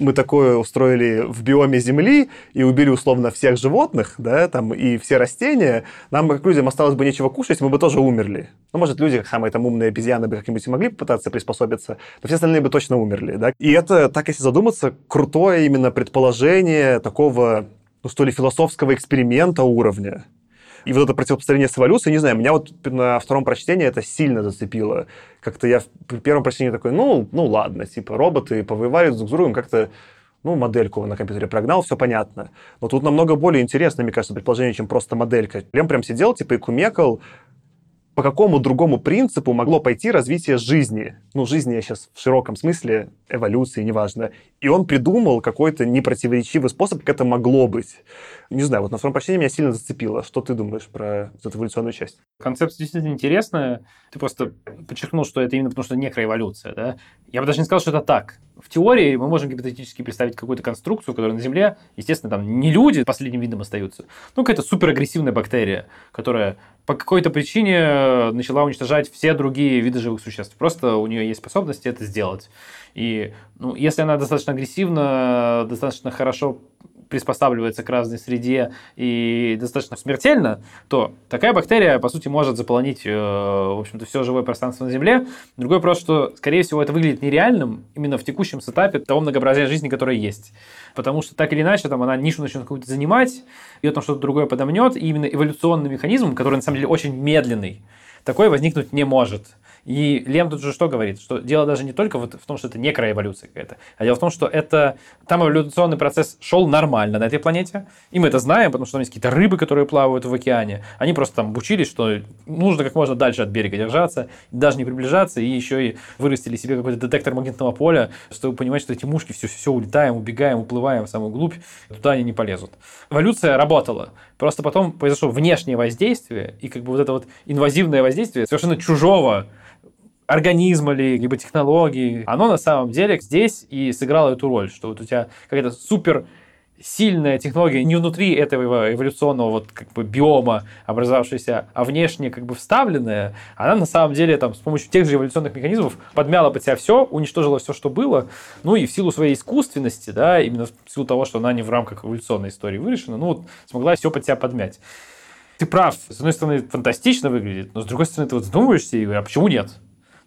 мы такое устроили в биоме Земли и убили условно всех животных, да, там, и все растения, нам, как людям, осталось бы нечего кушать, мы бы тоже умерли. Ну, может, люди, как самые там умные обезьяны, бы как-нибудь могли попытаться приспособиться, но все остальные бы точно умерли, да. И это, так если задуматься, крутое именно предположение такого, ну, что ли, философского эксперимента уровня. И вот это противопоставление с эволюцией, не знаю, меня вот на втором прочтении это сильно зацепило. Как-то я в первом прочтении такой, ну, ну ладно, типа роботы повоевали друг с другом, как-то ну, модельку на компьютере прогнал, все понятно. Но тут намного более интересно, мне кажется, предположение, чем просто моделька. Лем прям сидел, типа, и кумекал, по какому другому принципу могло пойти развитие жизни? Ну, жизни я сейчас в широком смысле, эволюции, неважно. И он придумал какой-то непротиворечивый способ, как это могло быть. Не знаю, вот на втором прочтении меня сильно зацепило. Что ты думаешь про эту эволюционную часть? Концепция действительно интересная. Ты просто подчеркнул, что это именно потому, что некроэволюция. Да? Я бы даже не сказал, что это так. В теории мы можем гипотетически представить какую-то конструкцию, которая на Земле, естественно, там не люди последним видом остаются, ну, какая-то суперагрессивная бактерия, которая по какой-то причине начала уничтожать все другие виды живых существ. Просто у нее есть способность это сделать. И ну, если она достаточно агрессивна, достаточно хорошо приспосабливается к разной среде и достаточно смертельно, то такая бактерия, по сути, может заполонить, э, в общем-то, все живое пространство на Земле. Другой вопрос, что, скорее всего, это выглядит нереальным именно в текущем сетапе того многообразия жизни, которое есть. Потому что так или иначе, там она нишу начнет какую-то занимать, ее там что-то другое подомнет, и именно эволюционный механизм, который на самом деле очень медленный, такой возникнуть не может. И Лем тут же что говорит? Что дело даже не только вот в том, что это некроэволюция какая-то, а дело в том, что это там эволюционный процесс шел нормально на этой планете, и мы это знаем, потому что там есть какие-то рыбы, которые плавают в океане. Они просто там обучились, что нужно как можно дальше от берега держаться, даже не приближаться, и еще и вырастили себе какой-то детектор магнитного поля, чтобы понимать, что эти мушки все, все улетаем, убегаем, уплываем в самую глубь, туда они не полезут. Эволюция работала. Просто потом произошло внешнее воздействие, и как бы вот это вот инвазивное воздействие совершенно чужого организма ли, либо технологии, оно на самом деле здесь и сыграло эту роль, что вот у тебя какая-то супер сильная технология не внутри этого эволюционного вот как бы биома образовавшаяся, а внешне как бы вставленная, она на самом деле там с помощью тех же эволюционных механизмов подмяла под себя все, уничтожила все, что было, ну и в силу своей искусственности, да, именно в силу того, что она не в рамках эволюционной истории вырешена, ну вот смогла все под себя подмять. Ты прав, с одной стороны, фантастично выглядит, но с другой стороны, ты вот задумываешься и а почему нет?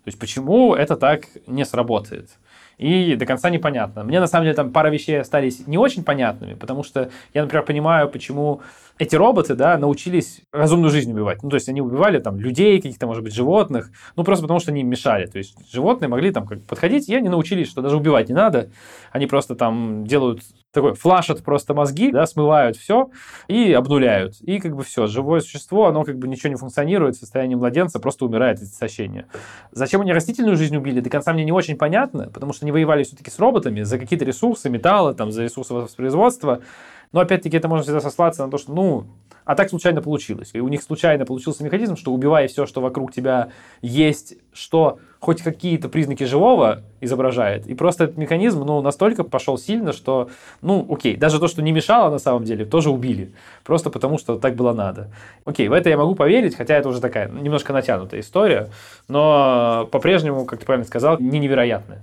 То есть почему это так не сработает? И до конца непонятно. Мне на самом деле там пара вещей остались не очень понятными, потому что я, например, понимаю, почему эти роботы, да, научились разумную жизнь убивать. Ну, то есть они убивали там людей, каких-то, может быть, животных, ну, просто потому что они им мешали. То есть животные могли там как подходить, и они научились, что даже убивать не надо. Они просто там делают такой, флашат просто мозги, да, смывают все и обнуляют. И как бы все, живое существо, оно как бы ничего не функционирует, в состоянии младенца просто умирает от истощения. Зачем они растительную жизнь убили, до конца мне не очень понятно, потому что они воевали все-таки с роботами за какие-то ресурсы, металлы, там, за ресурсы воспроизводства. Но опять-таки это можно всегда сослаться на то, что, ну, а так случайно получилось. И у них случайно получился механизм, что убивая все, что вокруг тебя есть, что хоть какие-то признаки живого изображает. И просто этот механизм, ну, настолько пошел сильно, что, ну, окей, даже то, что не мешало на самом деле, тоже убили. Просто потому, что так было надо. Окей, в это я могу поверить, хотя это уже такая немножко натянутая история, но по-прежнему, как ты правильно сказал, не невероятная.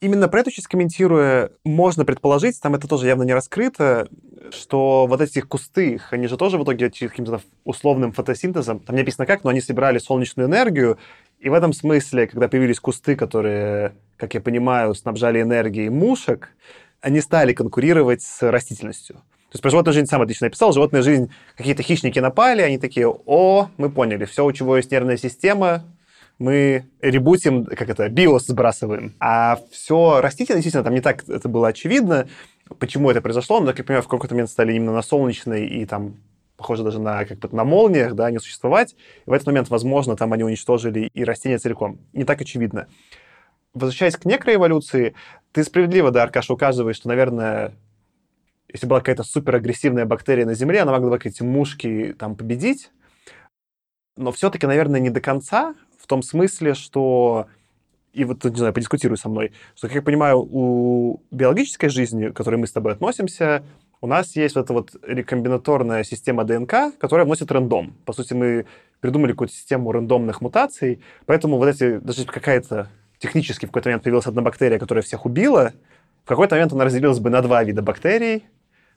Именно про эту часть комментируя, можно предположить, там это тоже явно не раскрыто, что вот эти кусты, они же тоже в итоге каким-то условным фотосинтезом, там не написано как, но они собирали солнечную энергию, и в этом смысле, когда появились кусты, которые, как я понимаю, снабжали энергией мушек, они стали конкурировать с растительностью. То есть про животную жизнь сам отлично написал. Животная жизнь, какие-то хищники напали, они такие, о, мы поняли, все, у чего есть нервная система, мы ребутим, как это, биос сбрасываем. А все растительное, действительно, там не так это было очевидно, почему это произошло, но, как я понимаю, в какой-то момент стали именно на солнечной и там похоже даже на, как бы, на молниях, да, не существовать. И в этот момент, возможно, там они уничтожили и растения целиком. Не так очевидно. Возвращаясь к некроэволюции, ты справедливо, да, Аркаша, указываешь, что, наверное, если была какая-то суперагрессивная бактерия на Земле, она могла бы эти мушки там победить. Но все-таки, наверное, не до конца, в том смысле, что и вот, не знаю, подискутируй со мной, что, как я понимаю, у биологической жизни, к которой мы с тобой относимся, у нас есть вот эта вот рекомбинаторная система ДНК, которая вносит рандом. По сути, мы придумали какую-то систему рандомных мутаций, поэтому вот эти, даже какая-то технически в какой-то момент появилась одна бактерия, которая всех убила, в какой-то момент она разделилась бы на два вида бактерий,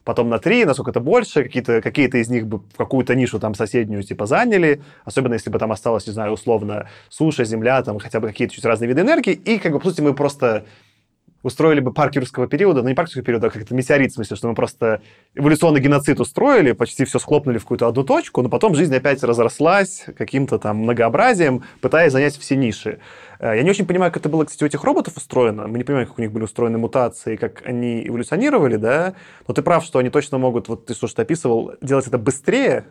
потом на три, насколько это больше, какие-то какие из них бы в какую-то нишу там соседнюю типа заняли, особенно если бы там осталось, не знаю, условно суша, земля, там хотя бы какие-то чуть разные виды энергии, и как бы, по сути, мы просто устроили бы парк юрского периода, ну не парк юрского периода, а как-то метеорит, в смысле, что мы просто эволюционный геноцид устроили, почти все схлопнули в какую-то одну точку, но потом жизнь опять разрослась каким-то там многообразием, пытаясь занять все ниши. Э, я не очень понимаю, как это было, кстати, у этих роботов устроено. Мы не понимаем, как у них были устроены мутации, как они эволюционировали, да. Но ты прав, что они точно могут, вот ты, что ты описывал, делать это быстрее,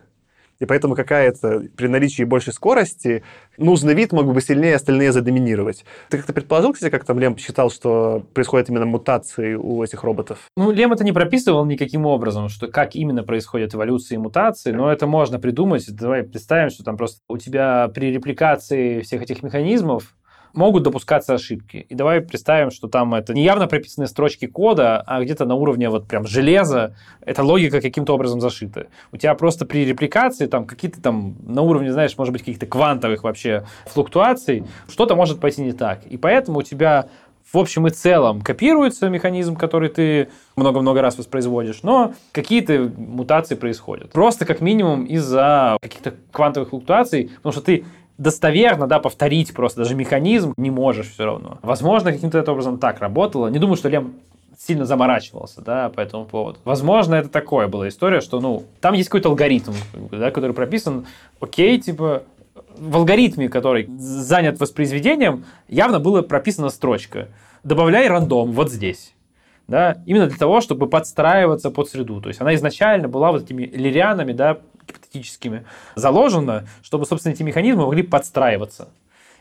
и поэтому какая-то при наличии большей скорости нужный вид мог бы сильнее остальные задоминировать. Ты как-то предположил, кстати, как там Лем считал, что происходят именно мутации у этих роботов? Ну, Лем это не прописывал никаким образом, что как именно происходят эволюции и мутации, но это можно придумать. Давай представим, что там просто у тебя при репликации всех этих механизмов могут допускаться ошибки. И давай представим, что там это не явно прописанные строчки кода, а где-то на уровне вот прям железа эта логика каким-то образом зашита. У тебя просто при репликации там какие-то там на уровне, знаешь, может быть, каких-то квантовых вообще флуктуаций, что-то может пойти не так. И поэтому у тебя в общем и целом копируется механизм, который ты много-много раз воспроизводишь, но какие-то мутации происходят. Просто как минимум из-за каких-то квантовых флуктуаций, потому что ты достоверно, да, повторить просто даже механизм не можешь все равно. Возможно, каким-то образом так работало. Не думаю, что Лем сильно заморачивался, да, по этому поводу. Возможно, это такое была история, что, ну, там есть какой-то алгоритм, да, который прописан, окей, типа, в алгоритме, который занят воспроизведением, явно была прописана строчка «добавляй рандом вот здесь». Да, именно для того, чтобы подстраиваться под среду. То есть она изначально была вот этими лирианами, да, гипотетическими, заложено, чтобы, собственно, эти механизмы могли подстраиваться.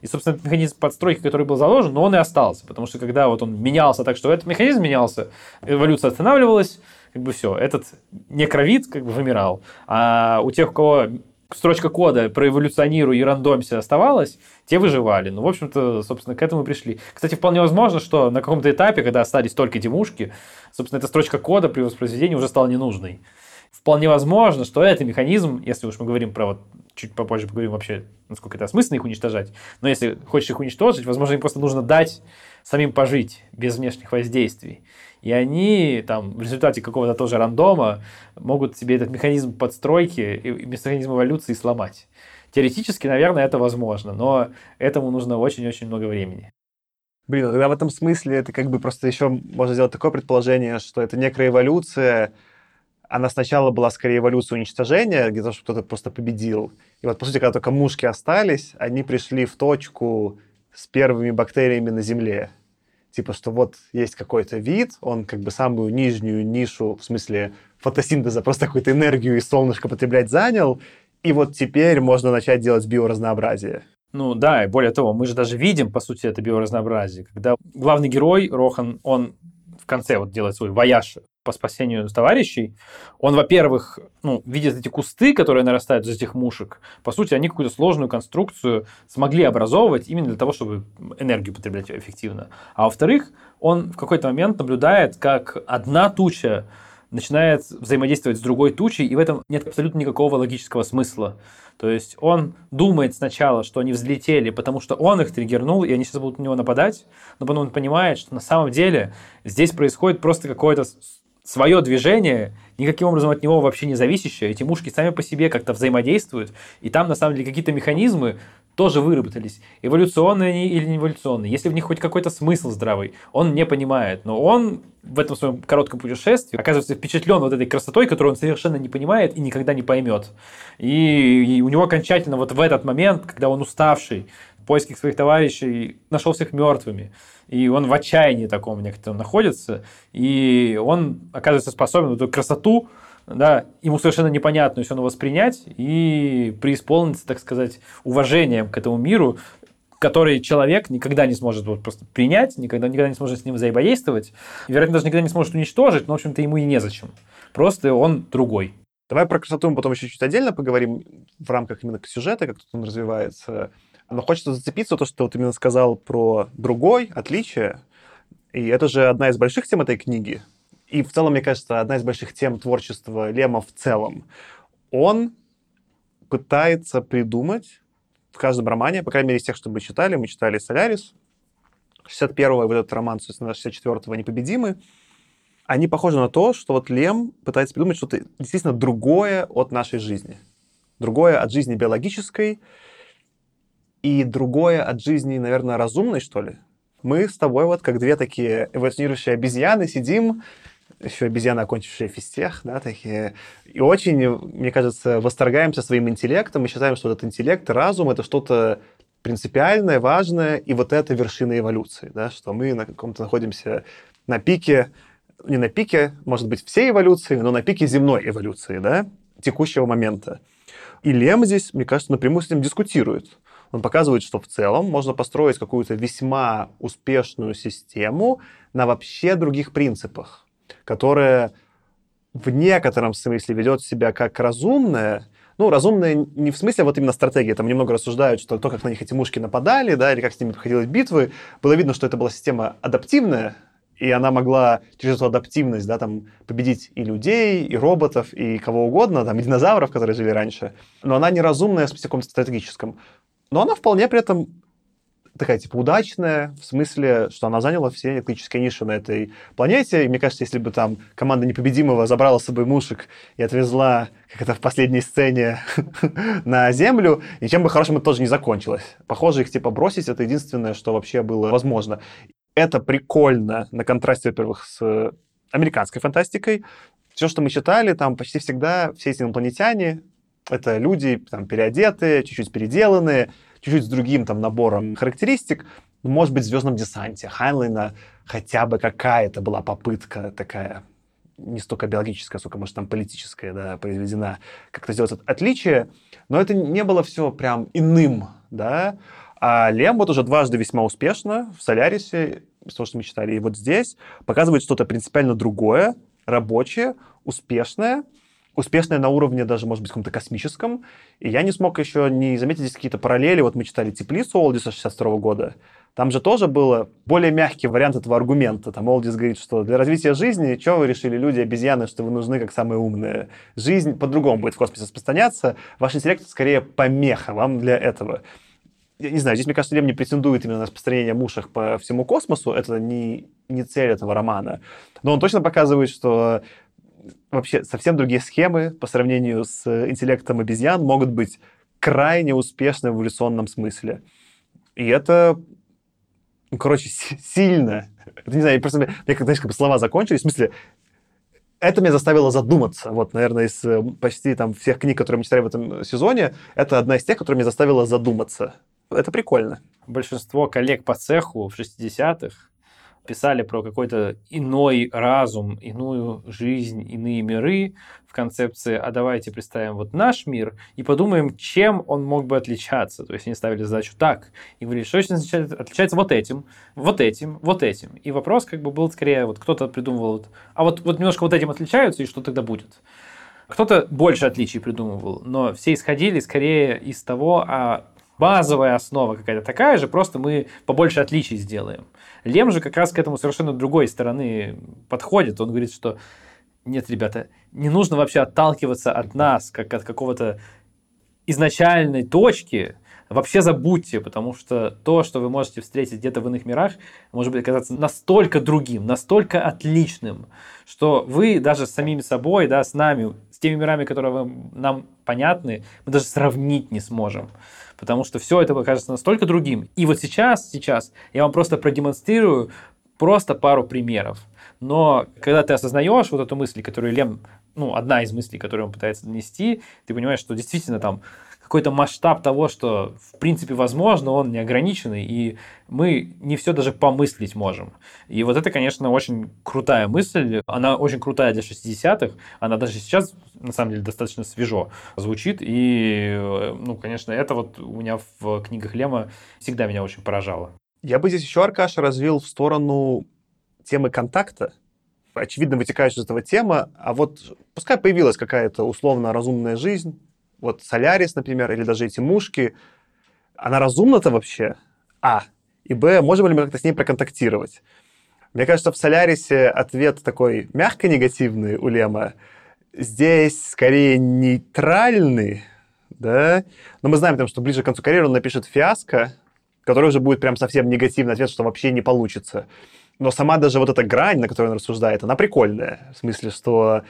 И, собственно, этот механизм подстройки, который был заложен, но он и остался. Потому что когда вот он менялся так, что этот механизм менялся, эволюция останавливалась, как бы все, этот некровид как бы вымирал. А у тех, у кого строчка кода про эволюционирую и рандомься оставалась, те выживали. Ну, в общем-то, собственно, к этому пришли. Кстати, вполне возможно, что на каком-то этапе, когда остались только демушки, собственно, эта строчка кода при воспроизведении уже стала ненужной вполне возможно, что это механизм, если уж мы говорим про вот чуть попозже поговорим вообще, насколько это осмысленно их уничтожать, но если хочешь их уничтожить, возможно, им просто нужно дать самим пожить без внешних воздействий. И они там в результате какого-то тоже рандома могут себе этот механизм подстройки и механизм эволюции сломать. Теоретически, наверное, это возможно, но этому нужно очень-очень много времени. Блин, тогда в этом смысле это как бы просто еще можно сделать такое предположение, что это некая эволюция, она сначала была скорее эволюция уничтожения, где-то кто-то просто победил. И вот, по сути, когда только мушки остались, они пришли в точку с первыми бактериями на Земле. Типа, что вот есть какой-то вид, он как бы самую нижнюю нишу, в смысле фотосинтеза, просто какую-то энергию из солнышка потреблять занял, и вот теперь можно начать делать биоразнообразие. Ну да, и более того, мы же даже видим, по сути, это биоразнообразие. Когда главный герой, Рохан, он в конце вот делает свой вояж по спасению товарищей, он, во-первых, ну, видит эти кусты, которые нарастают из этих мушек, по сути, они какую-то сложную конструкцию смогли образовывать именно для того, чтобы энергию потреблять эффективно. А во-вторых, он в какой-то момент наблюдает, как одна туча начинает взаимодействовать с другой тучей, и в этом нет абсолютно никакого логического смысла. То есть он думает сначала, что они взлетели, потому что он их триггернул, и они сейчас будут на него нападать, но потом он понимает, что на самом деле здесь происходит просто какое-то свое движение, никаким образом от него вообще не зависящее. Эти мушки сами по себе как-то взаимодействуют, и там на самом деле какие-то механизмы тоже выработались. Эволюционные они или не эволюционные. Если в них хоть какой-то смысл здравый, он не понимает. Но он в этом своем коротком путешествии оказывается впечатлен вот этой красотой, которую он совершенно не понимает и никогда не поймет. И, у него окончательно вот в этот момент, когда он уставший, в поисках своих товарищей, нашел всех мертвыми. И он в отчаянии таком некотором находится. И он оказывается способен эту красоту да, ему совершенно непонятно все равно воспринять и преисполниться, так сказать, уважением к этому миру, который человек никогда не сможет вот просто принять, никогда, никогда не сможет с ним взаимодействовать, вероятно, даже никогда не сможет уничтожить, но, в общем-то, ему и незачем. Просто он другой. Давай про красоту мы потом еще чуть отдельно поговорим в рамках именно сюжета, как тут он развивается. Но хочется зацепиться то, что ты вот именно сказал про другой, отличие. И это же одна из больших тем этой книги. И в целом, мне кажется, одна из больших тем творчества Лема в целом. Он пытается придумать в каждом романе, по крайней мере, из тех, что мы читали, мы читали «Солярис», 61-го, вот этот роман, собственно, 64-го «Непобедимы», они похожи на то, что вот Лем пытается придумать что-то действительно другое от нашей жизни. Другое от жизни биологической и другое от жизни, наверное, разумной, что ли. Мы с тобой вот как две такие эволюционирующие обезьяны сидим, еще обезьяны, окончившие физтех, да, такие, и очень, мне кажется, восторгаемся своим интеллектом, мы считаем, что этот интеллект, разум — это что-то принципиальное, важное, и вот это вершина эволюции, да, что мы на каком-то находимся на пике, не на пике, может быть, всей эволюции, но на пике земной эволюции, да, текущего момента. И Лем здесь, мне кажется, напрямую с этим дискутирует. Он показывает, что в целом можно построить какую-то весьма успешную систему на вообще других принципах, которая в некотором смысле ведет себя как разумная, ну, разумная не в смысле вот именно стратегии, там немного рассуждают, что то, как на них эти мушки нападали, да, или как с ними проходились битвы, было видно, что это была система адаптивная, и она могла через эту адаптивность, да, там, победить и людей, и роботов, и кого угодно, там, и динозавров, которые жили раньше. Но она неразумная в смысле каком-то стратегическом. Но она вполне при этом такая, типа, удачная, в смысле, что она заняла все этнические ниши на этой планете. И мне кажется, если бы там команда Непобедимого забрала с собой мушек и отвезла, как это в последней сцене, на Землю, ничем бы хорошим это тоже не закончилось. Похоже, их, типа, бросить — это единственное, что вообще было возможно. Это прикольно на контрасте, во-первых, с американской фантастикой. Все, что мы читали, там почти всегда все эти инопланетяне — это люди там переодетые, чуть-чуть переделанные, чуть-чуть с другим там набором характеристик. Может быть, в «Звездном десанте» Хайнлайна хотя бы какая-то была попытка такая не столько биологическая, сколько, может, там политическая, да, произведена, как-то сделать отличие, но это не было все прям иным, да, а Лем вот уже дважды весьма успешно в «Солярисе», из того, что мы читали, и вот здесь показывает что-то принципиально другое, рабочее, успешное, успешная на уровне даже, может быть, каком-то космическом. И я не смог еще не заметить здесь какие-то параллели. Вот мы читали «Теплицу» Олдиса 62 года. Там же тоже было более мягкий вариант этого аргумента. Там Олдис говорит, что для развития жизни, что вы решили, люди, обезьяны, что вы нужны как самые умные? Жизнь по-другому будет в космосе распространяться. Ваш интеллект скорее помеха вам для этого. Я не знаю, здесь, мне кажется, Лем не претендует именно на распространение мушек по всему космосу. Это не, не цель этого романа. Но он точно показывает, что вообще совсем другие схемы по сравнению с интеллектом обезьян могут быть крайне успешны в эволюционном смысле. И это, ну, короче, сильно. Это, не знаю, просто мне, как, знаешь, как бы слова закончились. В смысле, это меня заставило задуматься. Вот, наверное, из э, почти там всех книг, которые мы читали в этом сезоне, это одна из тех, которая меня заставила задуматься. Это прикольно. Большинство коллег по цеху в 60-х писали про какой-то иной разум, иную жизнь, иные миры в концепции, а давайте представим вот наш мир и подумаем, чем он мог бы отличаться. То есть они ставили задачу так и говорили, что отличается, отличается вот этим, вот этим, вот этим. И вопрос как бы был скорее, вот кто-то придумывал, вот, а вот, вот немножко вот этим отличаются, и что тогда будет? Кто-то больше отличий придумывал, но все исходили скорее из того, а базовая основа какая-то такая же, просто мы побольше отличий сделаем. Лем же как раз к этому совершенно другой стороны подходит. Он говорит, что нет, ребята, не нужно вообще отталкиваться от нас, как от какого-то изначальной точки, вообще забудьте, потому что то, что вы можете встретить где-то в иных мирах, может быть оказаться настолько другим, настолько отличным, что вы даже с самими собой, да, с нами, с теми мирами, которые нам понятны, мы даже сравнить не сможем потому что все это окажется настолько другим. И вот сейчас, сейчас я вам просто продемонстрирую просто пару примеров. Но когда ты осознаешь вот эту мысль, которую Лем, ну, одна из мыслей, которую он пытается донести, ты понимаешь, что действительно там какой-то масштаб того, что в принципе возможно, он неограниченный, и мы не все даже помыслить можем. И вот это, конечно, очень крутая мысль, она очень крутая для 60-х, она даже сейчас, на самом деле, достаточно свежо звучит, и, ну, конечно, это вот у меня в книгах Лема всегда меня очень поражало. Я бы здесь еще, Аркаша, развил в сторону темы контакта, очевидно, вытекающая из этого тема, а вот пускай появилась какая-то условно разумная жизнь, вот Солярис, например, или даже эти мушки, она разумна-то вообще? А. И Б, можем ли мы как-то с ней проконтактировать? Мне кажется, в Солярисе ответ такой мягко негативный у Лема. Здесь скорее нейтральный, да? Но мы знаем, что ближе к концу карьеры он напишет «Фиаско», который уже будет прям совсем негативный ответ, что вообще не получится. Но сама даже вот эта грань, на которой он рассуждает, она прикольная. В смысле, что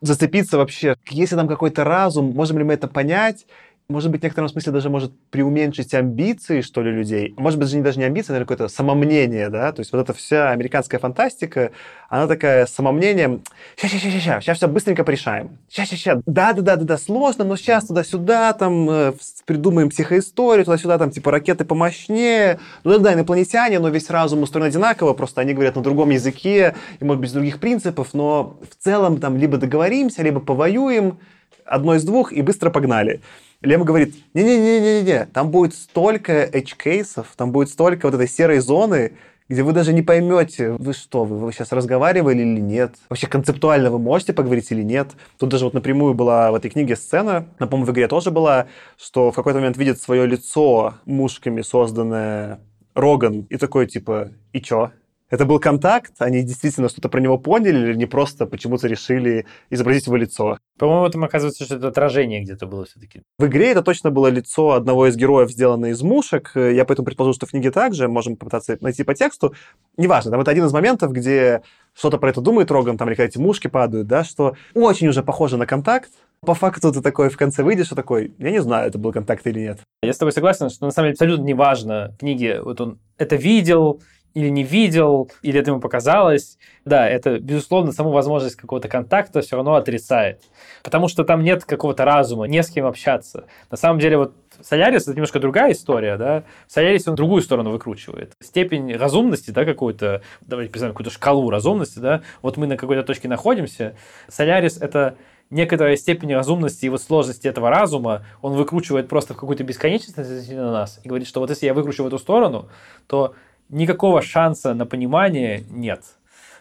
зацепиться вообще, если там какой-то разум, можем ли мы это понять, может быть, в некотором смысле даже может преуменьшить амбиции, что ли, людей. Может быть, даже даже не амбиции, а, наверное, какое-то самомнение, да? То есть вот эта вся американская фантастика, она такая с самомнением, сейчас, сейчас, сейчас, сейчас, сейчас все быстренько порешаем. Сейчас, сейчас, сейчас. Да, да, да, да, да, сложно, но сейчас туда-сюда, там, э, придумаем психоисторию, туда-сюда, там, типа, ракеты помощнее. Ну да, инопланетяне, но весь разум устроен одинаково, просто они говорят на другом языке, и, может быть, с других принципов, но в целом там либо договоримся, либо повоюем, одно из двух, и быстро погнали. Лема говорит, не-не-не-не-не, там будет столько edge-кейсов, там будет столько вот этой серой зоны, где вы даже не поймете, вы что, вы, вы сейчас разговаривали или нет. Вообще концептуально вы можете поговорить или нет. Тут даже вот напрямую была в этой книге сцена, на по в игре тоже была, что в какой-то момент видит свое лицо мушками созданное Роган, и такой типа, и чё? Это был контакт, они действительно что-то про него поняли или не просто почему-то решили изобразить его лицо. По-моему, там оказывается, что это отражение где-то было все-таки. В игре это точно было лицо одного из героев, сделанное из мушек. Я поэтому предположу, что в книге также, можем попытаться найти по тексту. Неважно, там это один из моментов, где что-то про это думает Роган, там или какие-то мушки падают, да, что очень уже похоже на контакт, по факту ты такой в конце выйдешь и такой, я не знаю, это был контакт или нет. Я с тобой согласен, что на самом деле абсолютно неважно в книге, вот он это видел, или не видел, или это ему показалось. Да, это, безусловно, саму возможность какого-то контакта все равно отрицает. Потому что там нет какого-то разума, не с кем общаться. На самом деле, вот Солярис это немножко другая история, да. Солярис он другую сторону выкручивает. Степень разумности, да, какую-то, давайте представим какую-то шкалу разумности, да, вот мы на какой-то точке находимся. Солярис это некоторая степень разумности и вот сложности этого разума он выкручивает просто в какую-то бесконечность относительно нас и говорит, что вот если я выкручу в эту сторону, то никакого шанса на понимание нет.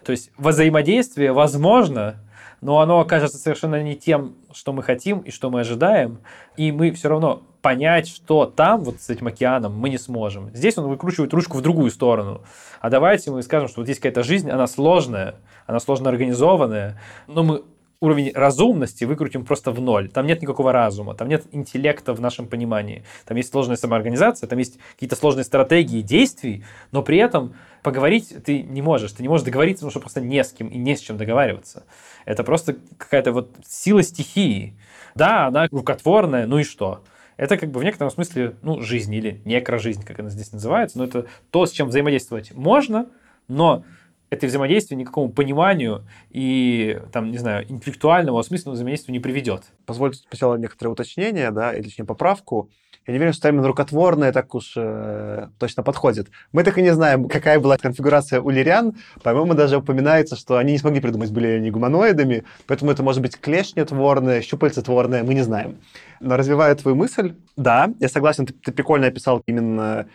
То есть взаимодействие возможно, но оно окажется совершенно не тем, что мы хотим и что мы ожидаем, и мы все равно понять, что там, вот с этим океаном, мы не сможем. Здесь он выкручивает ручку в другую сторону. А давайте мы скажем, что вот есть какая-то жизнь, она сложная, она сложно организованная, но мы уровень разумности выкрутим просто в ноль. Там нет никакого разума, там нет интеллекта в нашем понимании. Там есть сложная самоорганизация, там есть какие-то сложные стратегии действий, но при этом поговорить ты не можешь. Ты не можешь договориться, потому что просто не с кем и не с чем договариваться. Это просто какая-то вот сила стихии. Да, она рукотворная, ну и что? Это как бы в некотором смысле, ну, жизнь или некрожизнь, как она здесь называется, но это то, с чем взаимодействовать можно, но это взаимодействие никакому пониманию и, там, не знаю, интеллектуального, осмысленного взаимодействия не приведет. Позвольте сначала некоторое уточнение, да, или точнее поправку. Я не верю, что термин рукотворное так уж э, точно подходит. Мы так и не знаем, какая была конфигурация у лириан. По-моему, даже упоминается, что они не смогли придумать, были они гуманоидами, поэтому это может быть клешнетворное, щупальцетворное, мы не знаем. Но развивая твою мысль, да, я согласен, ты, ты прикольно описал именно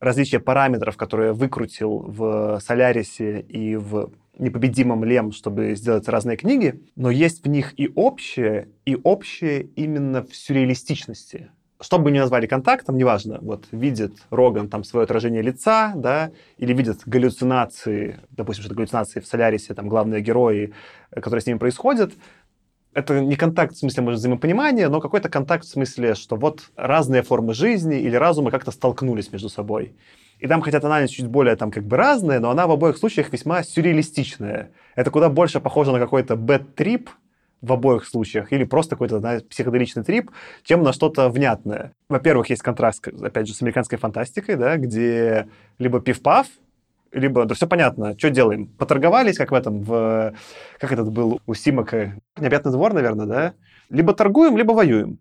различия параметров, которые я выкрутил в Солярисе и в непобедимом Лем, чтобы сделать разные книги, но есть в них и общее, и общее именно в сюрреалистичности. Что бы ни назвали контактом, неважно, вот видит Роган там свое отражение лица, да, или видит галлюцинации, допустим, что галлюцинации в Солярисе, там главные герои, которые с ними происходят, это не контакт в смысле, может, взаимопонимания, но какой-то контакт в смысле, что вот разные формы жизни или разума как-то столкнулись между собой. И там, хотя тональность чуть более там как бы разная, но она в обоих случаях весьма сюрреалистичная. Это куда больше похоже на какой-то бэт-трип в обоих случаях, или просто какой-то знаете, психоделичный трип, чем на что-то внятное. Во-первых, есть контраст, опять же, с американской фантастикой, да, где либо пиф-паф, либо, да все понятно, что делаем? Поторговались, как в этом, в, как этот был у Симака, необъятный двор, наверное, да? Либо торгуем, либо воюем.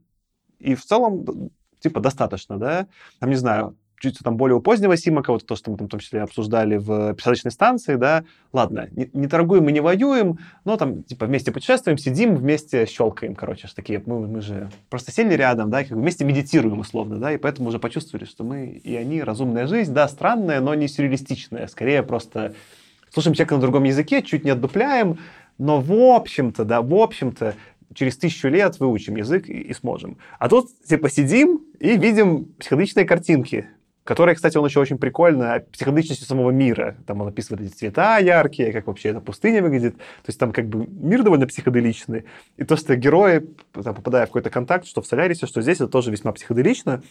И в целом, типа, достаточно, да? Там, не знаю, чуть там более позднего Симака, вот то, что мы там в том числе обсуждали в пересадочной станции, да, ладно, не, не торгуем и не воюем, но там, типа, вместе путешествуем, сидим, вместе щелкаем, короче, что такие, мы, мы же просто сели рядом, да, как вместе медитируем, условно, да, и поэтому уже почувствовали, что мы и они, разумная жизнь, да, странная, но не сюрреалистичная, скорее просто слушаем человека на другом языке, чуть не отдупляем, но в общем-то, да, в общем-то, через тысячу лет выучим язык и, и сможем. А тут, типа, сидим и видим психоделичные картинки, которая, кстати, он еще очень прикольно о психоделичности самого мира. Там он описывает эти цвета яркие, как вообще эта пустыня выглядит. То есть там как бы мир довольно психоделичный. И то, что герои, там, попадая в какой-то контакт, что в Солярисе, что здесь, это тоже весьма психоделично.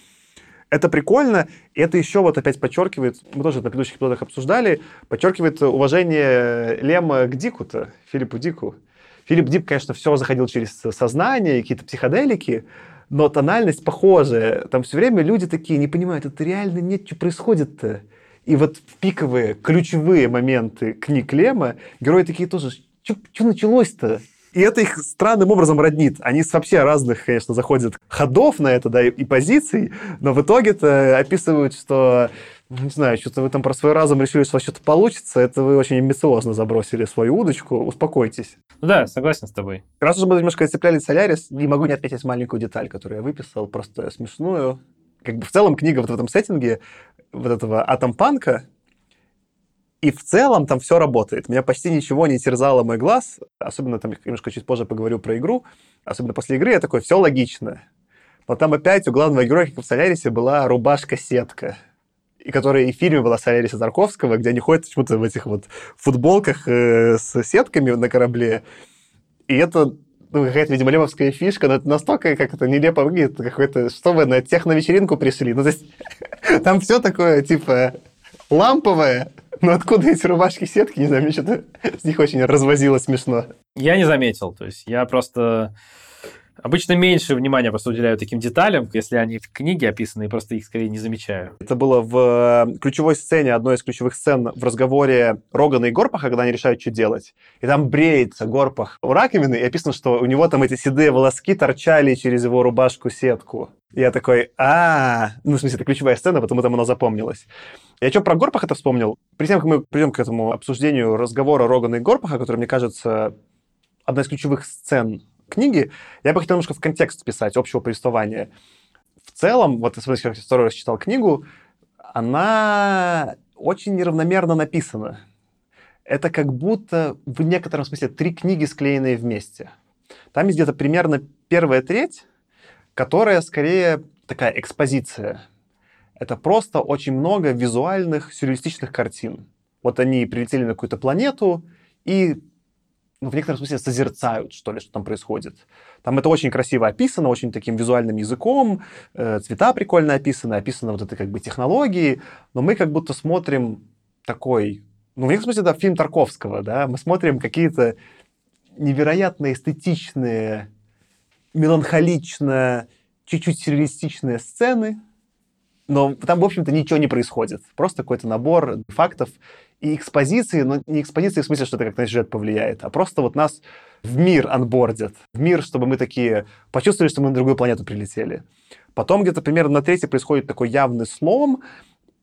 Это прикольно, и это еще вот опять подчеркивает, мы тоже на предыдущих эпизодах обсуждали, подчеркивает уважение Лема к Дику-то, Филиппу Дику. Филипп Дик, конечно, все заходил через сознание, какие-то психоделики, но тональность похожая. Там все время люди такие не понимают, это реально нет, что происходит-то. И вот пиковые, ключевые моменты книг Лема герои такие тоже, что началось-то? И это их странным образом роднит. Они с вообще разных, конечно, заходят ходов на это, да, и, и позиций, но в итоге-то описывают, что не знаю, что-то вы там про свой разум решили, что что-то получится, это вы очень амбициозно забросили свою удочку, успокойтесь. Ну да, согласен с тобой. Раз уж мы немножко цепляли Солярис, не могу не отметить маленькую деталь, которую я выписал, просто смешную. Как бы в целом книга вот в этом сеттинге вот этого атомпанка, и в целом там все работает. Меня почти ничего не терзало мой глаз, особенно там немножко чуть позже поговорю про игру, особенно после игры я такой, все логично. Но там опять у главного героя, как в Солярисе, была рубашка-сетка и которая и в фильме была Соляриса Тарковского, где они ходят почему-то в этих вот футболках э, с сетками на корабле. И это ну, какая-то, видимо, левовская фишка, но это настолько как это нелепо выглядит, какой-то, что вы на техновечеринку пришли. Ну, то есть, там все такое, типа, ламповое, но откуда эти рубашки-сетки, не знаю, мне что-то с них очень развозило смешно. Я не заметил, то есть я просто Обычно меньше внимания просто уделяю таким деталям, если они в книге описаны, и просто их скорее не замечаю. Это было в э, ключевой сцене, одной из ключевых сцен в разговоре Рогана и Горпаха, когда они решают, что делать. И там бреется Горпах у раковины, и описано, что у него там эти седые волоски торчали через его рубашку-сетку. Я такой, а, ну, в смысле, это ключевая сцена, потому там она запомнилась. Я что про Горпаха это вспомнил? Перед тем, как мы придем к этому обсуждению разговора Рогана и Горпаха, который, мне кажется, одна из ключевых сцен книги, я бы хотел немножко в контекст писать общего повествования. В целом, вот если я второй раз читал книгу, она очень неравномерно написана. Это как будто в некотором смысле три книги, склеенные вместе. Там есть где-то примерно первая треть, которая скорее такая экспозиция. Это просто очень много визуальных сюрреалистичных картин. Вот они прилетели на какую-то планету и ну, в некотором смысле созерцают, что ли, что там происходит. Там это очень красиво описано, очень таким визуальным языком, э, цвета прикольно описаны, описаны вот это как бы технологии, но мы как будто смотрим такой, ну, в некотором смысле, это фильм Тарковского, да, мы смотрим какие-то невероятно эстетичные, меланхолично, чуть-чуть сюрреалистичные сцены, но там, в общем-то, ничего не происходит. Просто какой-то набор фактов, и экспозиции, но не экспозиции в смысле, что это как на сюжет повлияет, а просто вот нас в мир анбордят, в мир, чтобы мы такие почувствовали, что мы на другую планету прилетели. Потом где-то примерно на третьей происходит такой явный слом,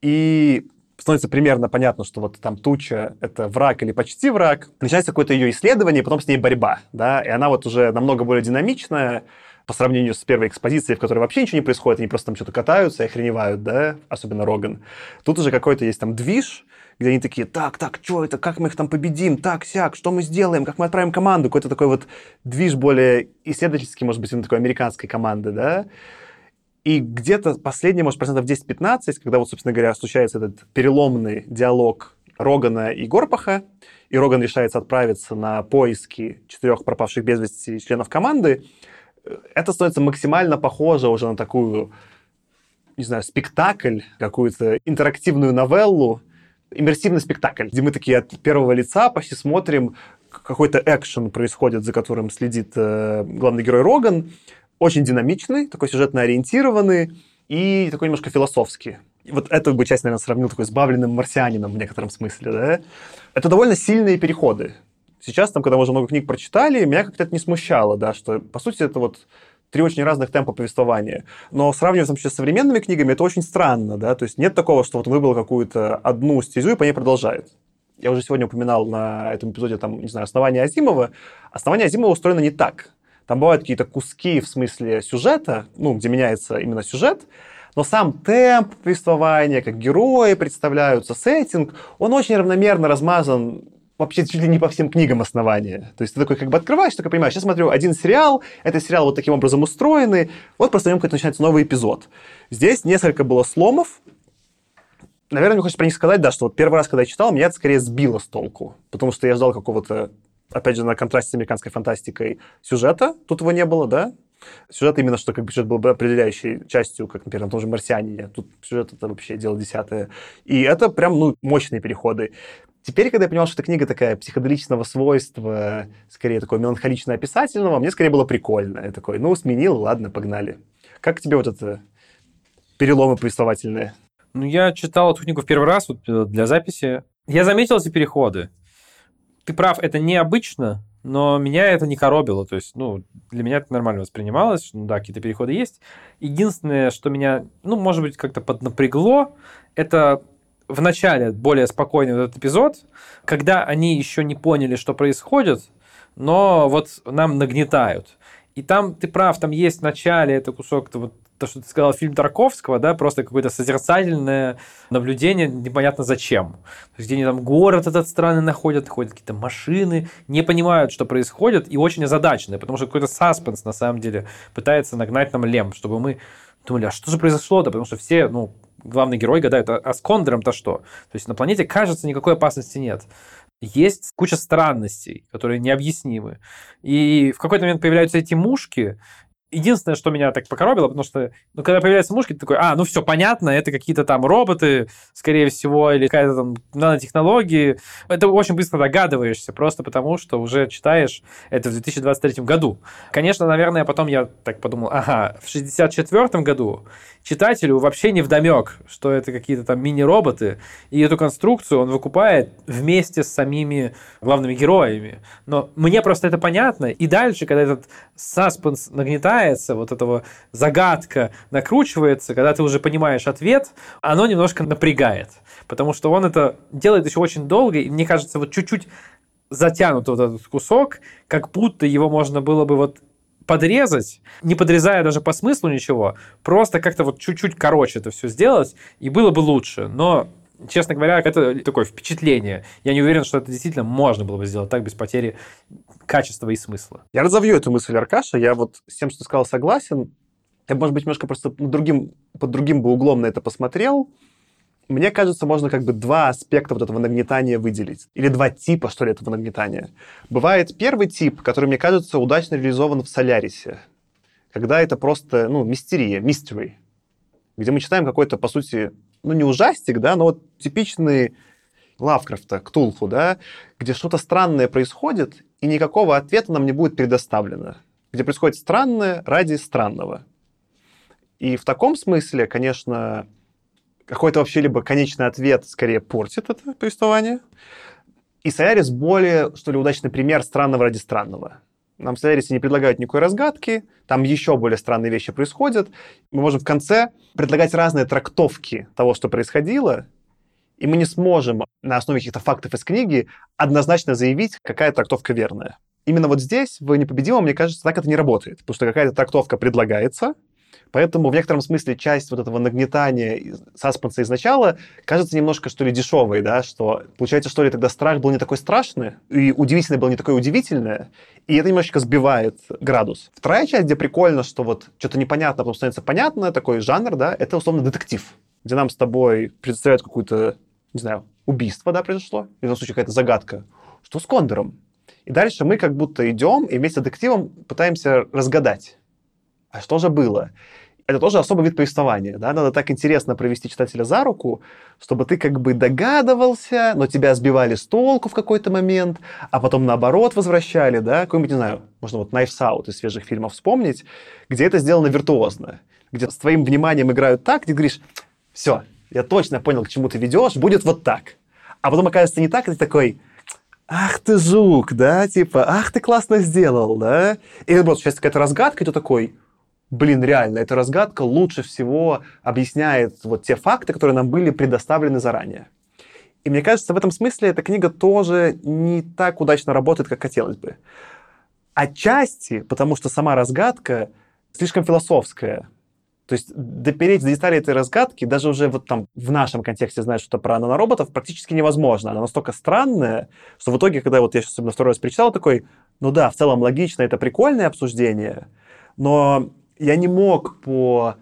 и становится примерно понятно, что вот там туча — это враг или почти враг. Начинается какое-то ее исследование, и потом с ней борьба, да, и она вот уже намного более динамичная, по сравнению с первой экспозицией, в которой вообще ничего не происходит, они просто там что-то катаются и охреневают, да, особенно Роган. Тут уже какой-то есть там движ, где они такие, так, так, что это, как мы их там победим, так, сяк, что мы сделаем, как мы отправим команду, какой-то такой вот движ более исследовательский, может быть, именно такой американской команды, да, и где-то последние, может, процентов 10-15, когда вот, собственно говоря, случается этот переломный диалог Рогана и Горпаха, и Роган решается отправиться на поиски четырех пропавших без вести членов команды, это становится максимально похоже уже на такую, не знаю, спектакль, какую-то интерактивную новеллу, иммерсивный спектакль, где мы такие от первого лица почти смотрим, какой-то экшен происходит, за которым следит э, главный герой Роган. Очень динамичный, такой сюжетно ориентированный и такой немножко философский. И вот эту бы часть, наверное, сравнил такой с бавленным марсианином в некотором смысле, да? Это довольно сильные переходы. Сейчас, там, когда мы уже много книг прочитали, меня как-то это не смущало, да, что, по сути, это вот три очень разных темпа повествования. Но сравнивать вообще с современными книгами, это очень странно, да, то есть нет такого, что вот он выбрал какую-то одну стезю и по ней продолжает. Я уже сегодня упоминал на этом эпизоде, там, не знаю, основание Азимова. Основание Азимова устроено не так. Там бывают какие-то куски в смысле сюжета, ну, где меняется именно сюжет, но сам темп повествования, как герои представляются, сеттинг, он очень равномерно размазан вообще чуть ли не по всем книгам основания. То есть ты такой как бы открываешь, такой понимаешь, сейчас смотрю один сериал, этот сериал вот таким образом устроенный, вот просто в начинается новый эпизод. Здесь несколько было сломов, Наверное, мне хочется про них сказать, да, что вот первый раз, когда я читал, меня это скорее сбило с толку, потому что я ждал какого-то, опять же, на контрасте с американской фантастикой сюжета, тут его не было, да, Сюжет именно, что как бы сюжет был бы определяющей частью, как, например, на том же «Марсианине». Тут сюжет это вообще дело десятое. И это прям, ну, мощные переходы. Теперь, когда я понял, что эта книга такая психоделичного свойства, скорее такое меланхолично-описательного, мне скорее было прикольно. Я такой, ну, сменил, ладно, погнали. Как тебе вот это переломы повествовательные? Ну, я читал эту книгу в первый раз вот, э, для записи. Я заметил эти переходы. Ты прав, это необычно, но меня это не коробило. То есть, ну, для меня это нормально воспринималось. Ну, да, какие-то переходы есть. Единственное, что меня, ну, может быть, как-то поднапрягло, это в начале более спокойный этот эпизод, когда они еще не поняли, что происходит, но вот нам нагнетают. И там, ты прав, там есть в начале это кусок вот то, что ты сказал, фильм Тарковского, да, просто какое-то созерцательное наблюдение, непонятно зачем. То есть, где они там город этот странный находят, ходят какие-то машины, не понимают, что происходит, и очень озадаченные, потому что какой-то саспенс, на самом деле, пытается нагнать нам лем, чтобы мы думали, а что же произошло-то? Потому что все, ну, главный герой гадает, а, а с Кондором-то что? То есть на планете, кажется, никакой опасности нет. Есть куча странностей, которые необъяснимы. И в какой-то момент появляются эти мушки, Единственное, что меня так покоробило, потому что, ну, когда появляются мушки, ты такой, а, ну все, понятно, это какие-то там роботы, скорее всего, или какая-то там нанотехнологии. Это очень быстро догадываешься, просто потому что уже читаешь это в 2023 году. Конечно, наверное, потом я так подумал, ага, в 64 году читателю вообще не вдомек, что это какие-то там мини-роботы, и эту конструкцию он выкупает вместе с самими главными героями. Но мне просто это понятно, и дальше, когда этот саспенс нагнетает, начинается, вот этого загадка накручивается, когда ты уже понимаешь ответ, оно немножко напрягает. Потому что он это делает еще очень долго, и мне кажется, вот чуть-чуть затянут вот этот кусок, как будто его можно было бы вот подрезать, не подрезая даже по смыслу ничего, просто как-то вот чуть-чуть короче это все сделать, и было бы лучше. Но честно говоря, это такое впечатление. Я не уверен, что это действительно можно было бы сделать так без потери качества и смысла. Я разовью эту мысль, Аркаша. Я вот с тем, что ты сказал, согласен. Я, может быть, немножко просто другим, под другим бы углом на это посмотрел. Мне кажется, можно как бы два аспекта вот этого нагнетания выделить. Или два типа, что ли, этого нагнетания. Бывает первый тип, который, мне кажется, удачно реализован в Солярисе. Когда это просто, ну, мистерия, mystery. Где мы читаем какой-то, по сути, ну, не ужастик, да, но вот типичный Лавкрафта, Ктулху, да, где что-то странное происходит, и никакого ответа нам не будет предоставлено. Где происходит странное ради странного. И в таком смысле, конечно, какой-то вообще либо конечный ответ скорее портит это повествование. И Солярис более, что ли, удачный пример странного ради странного. Нам Солярисе не предлагают никакой разгадки, там еще более странные вещи происходят. Мы можем в конце предлагать разные трактовки того, что происходило, и мы не сможем на основе каких-то фактов из книги однозначно заявить, какая трактовка верная. Именно вот здесь, в «Непобедимом», мне кажется, так это не работает, потому что какая-то трактовка предлагается, Поэтому в некотором смысле часть вот этого нагнетания саспенса изначала кажется немножко, что ли, дешевой, да, что получается, что ли, тогда страх был не такой страшный, и удивительное было не такое удивительное, и это немножечко сбивает градус. Вторая часть, где прикольно, что вот что-то непонятно, потом становится понятно, такой жанр, да, это условно детектив, где нам с тобой представляют какую-то, не знаю, убийство, да, произошло, в любом случае какая-то загадка. Что с Кондором? И дальше мы как будто идем и вместе с детективом пытаемся разгадать а что же было? Это тоже особый вид повествования, да, надо так интересно провести читателя за руку, чтобы ты как бы догадывался, но тебя сбивали с толку в какой-то момент, а потом наоборот возвращали, да, какой-нибудь, не знаю, можно вот Knives Out из свежих фильмов вспомнить, где это сделано виртуозно, где с твоим вниманием играют так, где ты говоришь, все, я точно понял, к чему ты ведешь, будет вот так. А потом оказывается не так, и ты такой, ах ты жук, да, типа, ах ты классно сделал, да. И наоборот, сейчас какая-то разгадка, и ты такой, блин, реально, эта разгадка лучше всего объясняет вот те факты, которые нам были предоставлены заранее. И мне кажется, в этом смысле эта книга тоже не так удачно работает, как хотелось бы. Отчасти, потому что сама разгадка слишком философская. То есть допереть до деталей этой разгадки, даже уже вот там в нашем контексте знать что-то про нанороботов, практически невозможно. Она настолько странная, что в итоге, когда вот я сейчас особенно второй раз прочитал, такой, ну да, в целом логично, это прикольное обсуждение, но я не мог по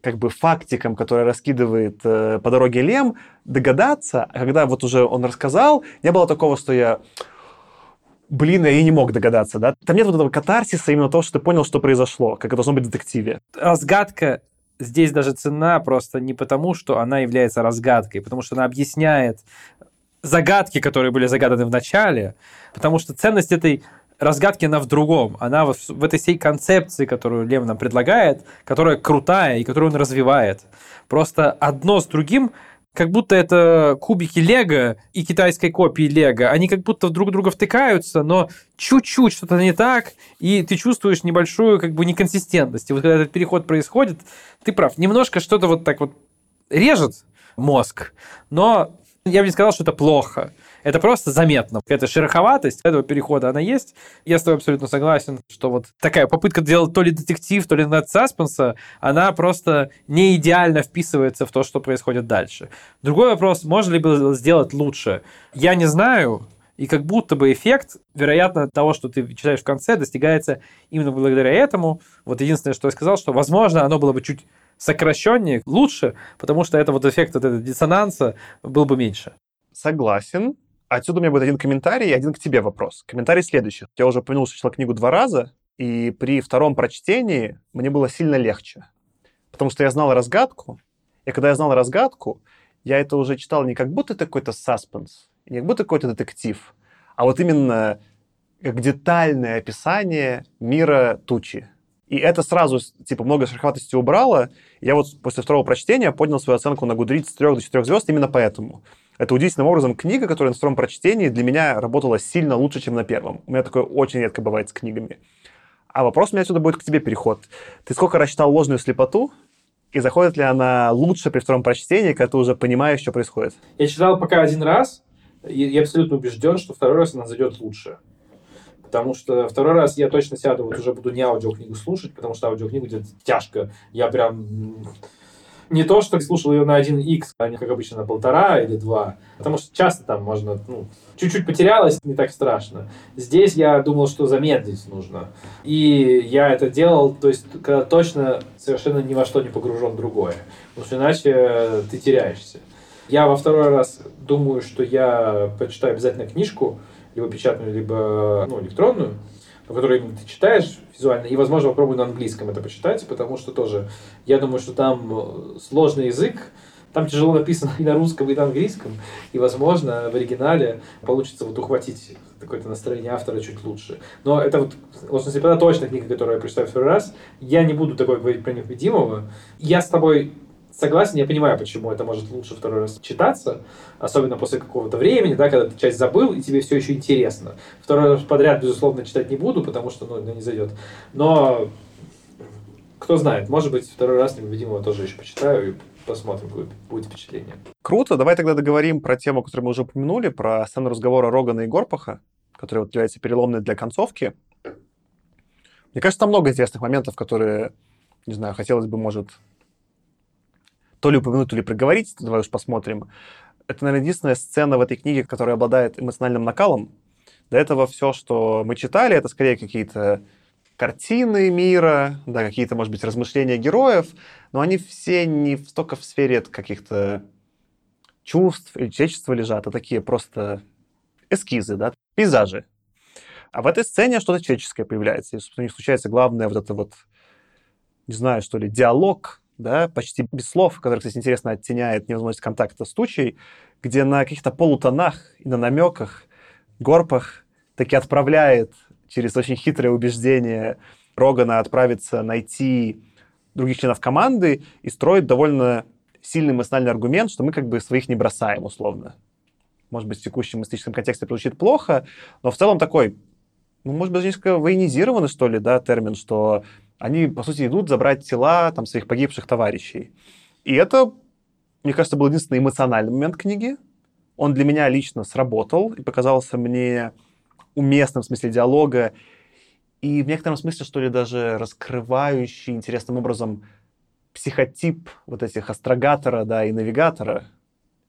как бы фактикам, которые раскидывает э, по дороге Лем, догадаться, а когда вот уже он рассказал, не было такого, что я блин, я и не мог догадаться, да? Там нет вот этого катарсиса, именно того, что ты понял, что произошло, как это должно быть в детективе. Разгадка здесь даже цена просто не потому, что она является разгадкой, потому что она объясняет загадки, которые были загаданы в начале, потому что ценность этой разгадки она в другом. Она в, в этой всей концепции, которую Лев нам предлагает, которая крутая и которую он развивает. Просто одно с другим как будто это кубики Лего и китайской копии Лего. Они как будто друг друга втыкаются, но чуть-чуть что-то не так, и ты чувствуешь небольшую как бы неконсистентность. И вот когда этот переход происходит, ты прав, немножко что-то вот так вот режет мозг, но я бы не сказал, что это плохо. Это просто заметно. Эта шероховатость этого перехода, она есть. Я с тобой абсолютно согласен, что вот такая попытка делать то ли детектив, то ли над саспенса, она просто не идеально вписывается в то, что происходит дальше. Другой вопрос, можно ли было сделать лучше? Я не знаю, и как будто бы эффект, вероятно, того, что ты читаешь в конце, достигается именно благодаря этому. Вот единственное, что я сказал, что, возможно, оно было бы чуть сокращеннее, лучше, потому что это вот эффект вот этого диссонанса был бы меньше. Согласен. Отсюда у меня будет один комментарий и один к тебе вопрос. Комментарий следующий. Я уже упомянул, что читал книгу два раза, и при втором прочтении мне было сильно легче. Потому что я знал разгадку, и когда я знал разгадку, я это уже читал не как будто это какой-то саспенс, не как будто какой-то детектив, а вот именно как детальное описание мира тучи. И это сразу, типа, много шероховатости убрало. Я вот после второго прочтения поднял свою оценку на Goodreads с 3 до 4 звезд именно поэтому. Это удивительным образом книга, которая на втором прочтении для меня работала сильно лучше, чем на первом. У меня такое очень редко бывает с книгами. А вопрос у меня отсюда будет к тебе переход. Ты сколько рассчитал ложную слепоту, и заходит ли она лучше при втором прочтении, когда ты уже понимаешь, что происходит? Я читал пока один раз, и я абсолютно убежден, что второй раз она зайдет лучше. Потому что второй раз я точно сяду, вот уже буду не аудиокнигу слушать, потому что аудиокнигу где-то тяжко. Я прям не то, что слушал ее на 1x, а не как обычно на полтора или два. Потому что часто там можно, ну, чуть-чуть потерялось, не так страшно. Здесь я думал, что замедлить нужно. И я это делал, то есть, когда точно совершенно ни во что не погружен другое. Потому что иначе ты теряешься. Я во второй раз думаю, что я почитаю обязательно книжку, либо печатную, либо ну, электронную, которую именно ты читаешь визуально, и, возможно, попробую на английском это почитать, потому что тоже, я думаю, что там э, сложный язык, там тяжело написано и на русском, и на английском, и, возможно, в оригинале получится вот ухватить какое-то настроение автора чуть лучше. Но это вот, ложная слепота точно книга, которую я прочитаю второй раз. Я не буду такой говорить про невидимого. Я с тобой согласен, я понимаю, почему это может лучше второй раз читаться, особенно после какого-то времени, да, когда ты часть забыл, и тебе все еще интересно. Второй раз подряд, безусловно, читать не буду, потому что ну, не зайдет. Но кто знает, может быть, второй раз «Невидимого» тоже еще почитаю и посмотрим, какое будет впечатление. Круто. Давай тогда договорим про тему, которую мы уже упомянули, про сцену разговора Рогана и Горпаха, которая вот является переломной для концовки. Мне кажется, там много интересных моментов, которые, не знаю, хотелось бы, может, то ли упомянуть, то ли проговорить, давай уж посмотрим. Это, наверное, единственная сцена в этой книге, которая обладает эмоциональным накалом. До этого все, что мы читали, это скорее какие-то картины мира, да, какие-то, может быть, размышления героев, но они все не столько в сфере каких-то чувств или человечества лежат, а такие просто эскизы, да, пейзажи. А в этой сцене что-то человеческое появляется. И, собственно, у них случается главное вот это вот, не знаю, что ли, диалог да, почти без слов, который, кстати, интересно оттеняет невозможность контакта с тучей, где на каких-то полутонах и на намеках Горпах таки отправляет через очень хитрое убеждение Рогана отправиться найти других членов команды и строит довольно сильный эмоциональный аргумент, что мы как бы своих не бросаем, условно. Может быть, в текущем историческом контексте звучит плохо, но в целом такой, ну, может быть, несколько военизированный, что ли, да, термин, что они, по сути, идут забрать тела там, своих погибших товарищей. И это, мне кажется, был единственный эмоциональный момент книги. Он для меня лично сработал и показался мне уместным в смысле диалога и в некотором смысле, что ли, даже раскрывающий интересным образом психотип вот этих астрогатора, да, и навигатора.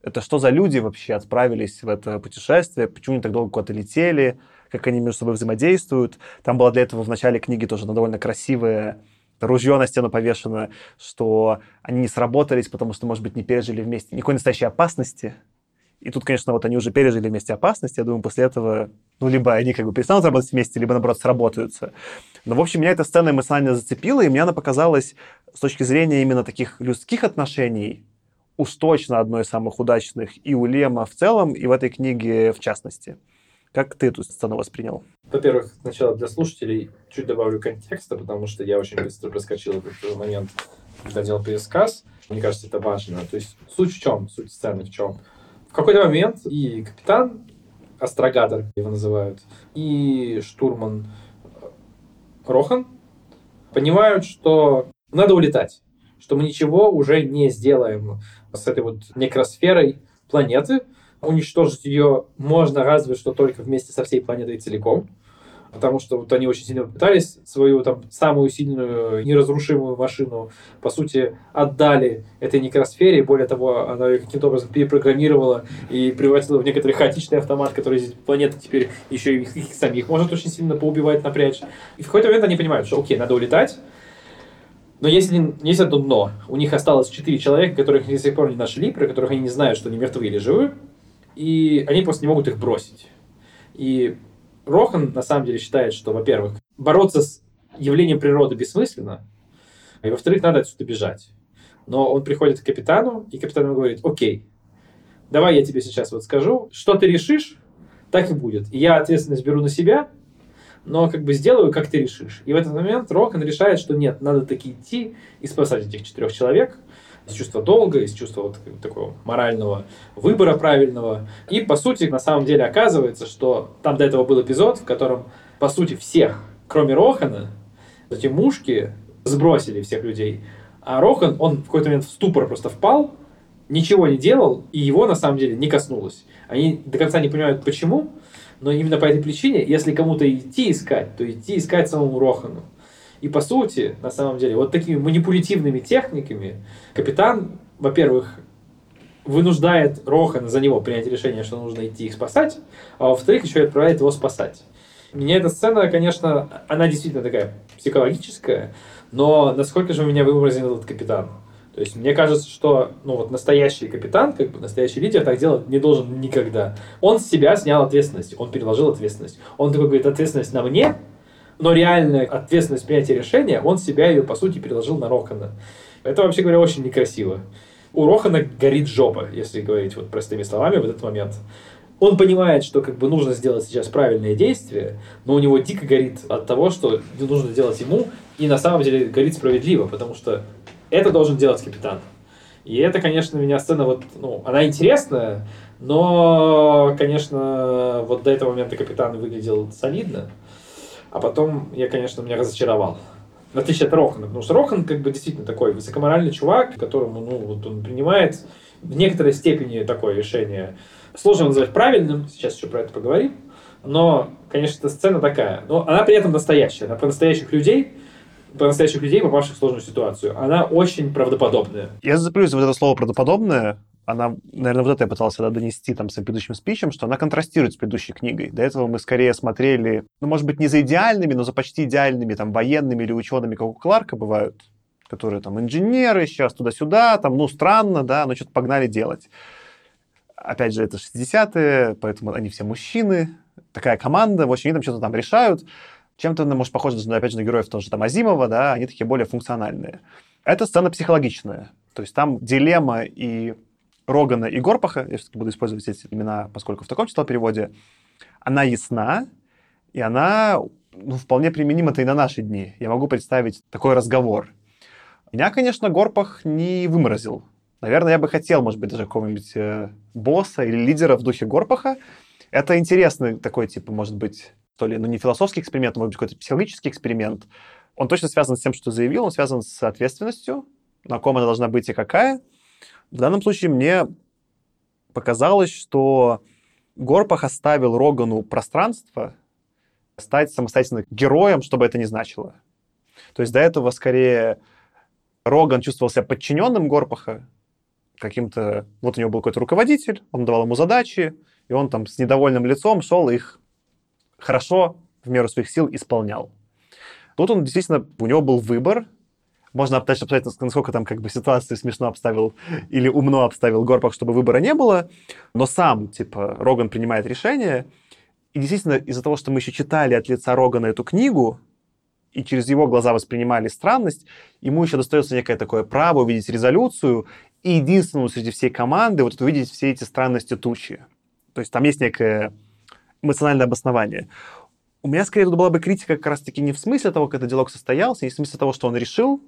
Это что за люди вообще отправились в это путешествие, почему они так долго куда-то летели, как они между собой взаимодействуют. Там было для этого в начале книги тоже довольно красивое ружье на стену повешено, что они не сработались, потому что, может быть, не пережили вместе никакой настоящей опасности. И тут, конечно, вот они уже пережили вместе опасность. Я думаю, после этого, ну, либо они как бы перестанут работать вместе, либо, наоборот, сработаются. Но, в общем, меня эта сцена эмоционально зацепила, и мне она показалась с точки зрения именно таких людских отношений уж точно одной из самых удачных и у Лема в целом, и в этой книге в частности. Как ты эту сцену воспринял? Во-первых, сначала для слушателей чуть добавлю контекста, потому что я очень быстро проскочил этот момент, когда делал пересказ. Мне кажется, это важно. То есть суть в чем? Суть сцены в чем? В какой-то момент и капитан, астрогатор его называют, и штурман Рохан понимают, что надо улетать, что мы ничего уже не сделаем с этой вот некросферой планеты, уничтожить ее можно разве что только вместе со всей планетой целиком потому что вот они очень сильно пытались свою там самую сильную неразрушимую машину, по сути, отдали этой некросфере, более того, она ее каким-то образом перепрограммировала и превратила в некоторый хаотичный автомат, который планета теперь еще и их, их самих может очень сильно поубивать, напрячь. И в какой-то момент они понимают, что окей, надо улетать, но есть, есть одно дно. У них осталось четыре человека, которых они до сих пор не нашли, про которых они не знают, что они мертвы или живы, и они просто не могут их бросить. И Рохан на самом деле считает, что, во-первых, бороться с явлением природы бессмысленно, и, во-вторых, надо отсюда бежать. Но он приходит к капитану, и капитан ему говорит, окей, давай я тебе сейчас вот скажу, что ты решишь, так и будет. И я ответственность беру на себя, но как бы сделаю, как ты решишь. И в этот момент Рохан решает, что нет, надо таки идти и спасать этих четырех человек, из чувства долга, из чувства вот такого морального выбора правильного. И, по сути, на самом деле оказывается, что там до этого был эпизод, в котором, по сути, всех, кроме Рохана, эти мушки сбросили всех людей. А Рохан, он в какой-то момент в ступор просто впал, ничего не делал, и его на самом деле не коснулось. Они до конца не понимают, почему, но именно по этой причине, если кому-то идти искать, то идти искать самому Рохану. И по сути, на самом деле, вот такими манипулятивными техниками капитан, во-первых, вынуждает Рохана за него принять решение, что нужно идти их спасать, а во-вторых, еще и отправляет его спасать. Меня эта сцена, конечно, она действительно такая психологическая, но насколько же меня выразил этот капитан? То есть мне кажется, что ну, вот настоящий капитан, как бы настоящий лидер так делать не должен никогда. Он с себя снял ответственность, он переложил ответственность. Он такой говорит, ответственность на мне, но реальная ответственность принятия решения, он себя ее, по сути, переложил на Рохана. Это, вообще говоря, очень некрасиво. У Рохана горит жопа, если говорить вот простыми словами в этот момент. Он понимает, что как бы нужно сделать сейчас правильное действие, но у него дико горит от того, что нужно делать ему, и на самом деле горит справедливо, потому что это должен делать капитан. И это, конечно, меня сцена вот, ну, она интересная, но, конечно, вот до этого момента капитан выглядел солидно. А потом я, конечно, меня разочаровал. В отличие от Рохана, потому что Рохан как бы действительно такой высокоморальный чувак, которому, ну, вот он принимает в некоторой степени такое решение. Сложно называть правильным, сейчас еще про это поговорим. Но, конечно, эта сцена такая. Но она при этом настоящая. Она про настоящих людей, про настоящих людей, попавших в сложную ситуацию. Она очень правдоподобная. Я зацеплюсь за вот это слово «правдоподобное», она, наверное, вот это я пытался да, донести там своим предыдущим спичем, что она контрастирует с предыдущей книгой. До этого мы скорее смотрели, ну, может быть, не за идеальными, но за почти идеальными там военными или учеными, как у Кларка бывают, которые там инженеры, сейчас туда-сюда, там, ну, странно, да, но что-то погнали делать. Опять же, это 60-е, поэтому они все мужчины, такая команда, в общем, они там что-то там решают. Чем-то, она может, похоже, опять же, на героев тоже там Азимова, да, они такие более функциональные. Эта сцена психологичная. То есть там дилемма и Рогана и Горпаха, я все-таки буду использовать эти имена, поскольку в таком число переводе, она ясна, и она ну, вполне применима-то и на наши дни. Я могу представить такой разговор. Меня, конечно, Горпах не выморозил. Наверное, я бы хотел, может быть, даже какого-нибудь э, босса или лидера в духе Горпаха. Это интересный такой, типа, может быть, то ли, ну, не философский эксперимент, а, может быть, какой-то психологический эксперимент. Он точно связан с тем, что заявил, он связан с ответственностью, на ком она должна быть и какая – в данном случае мне показалось, что Горпах оставил Рогану пространство стать самостоятельным героем, чтобы это не значило. То есть до этого скорее Роган чувствовал себя подчиненным Горпаха, каким-то... Вот у него был какой-то руководитель, он давал ему задачи, и он там с недовольным лицом шел их хорошо, в меру своих сил исполнял. Тут он действительно, у него был выбор, Можно дальше обсуждать, насколько там как бы ситуацию смешно обставил или умно обставил Горбах, чтобы выбора не было. Но сам, типа, Роган принимает решение. И действительно, из-за того, что мы еще читали от лица Рогана эту книгу, и через его глаза воспринимали странность, ему еще достается некое такое право увидеть резолюцию и единственному среди всей команды вот увидеть все эти странности тучи. То есть там есть некое эмоциональное обоснование. У меня скорее тут была бы критика как раз-таки не в смысле того, как этот диалог состоялся, не в смысле того, что он решил.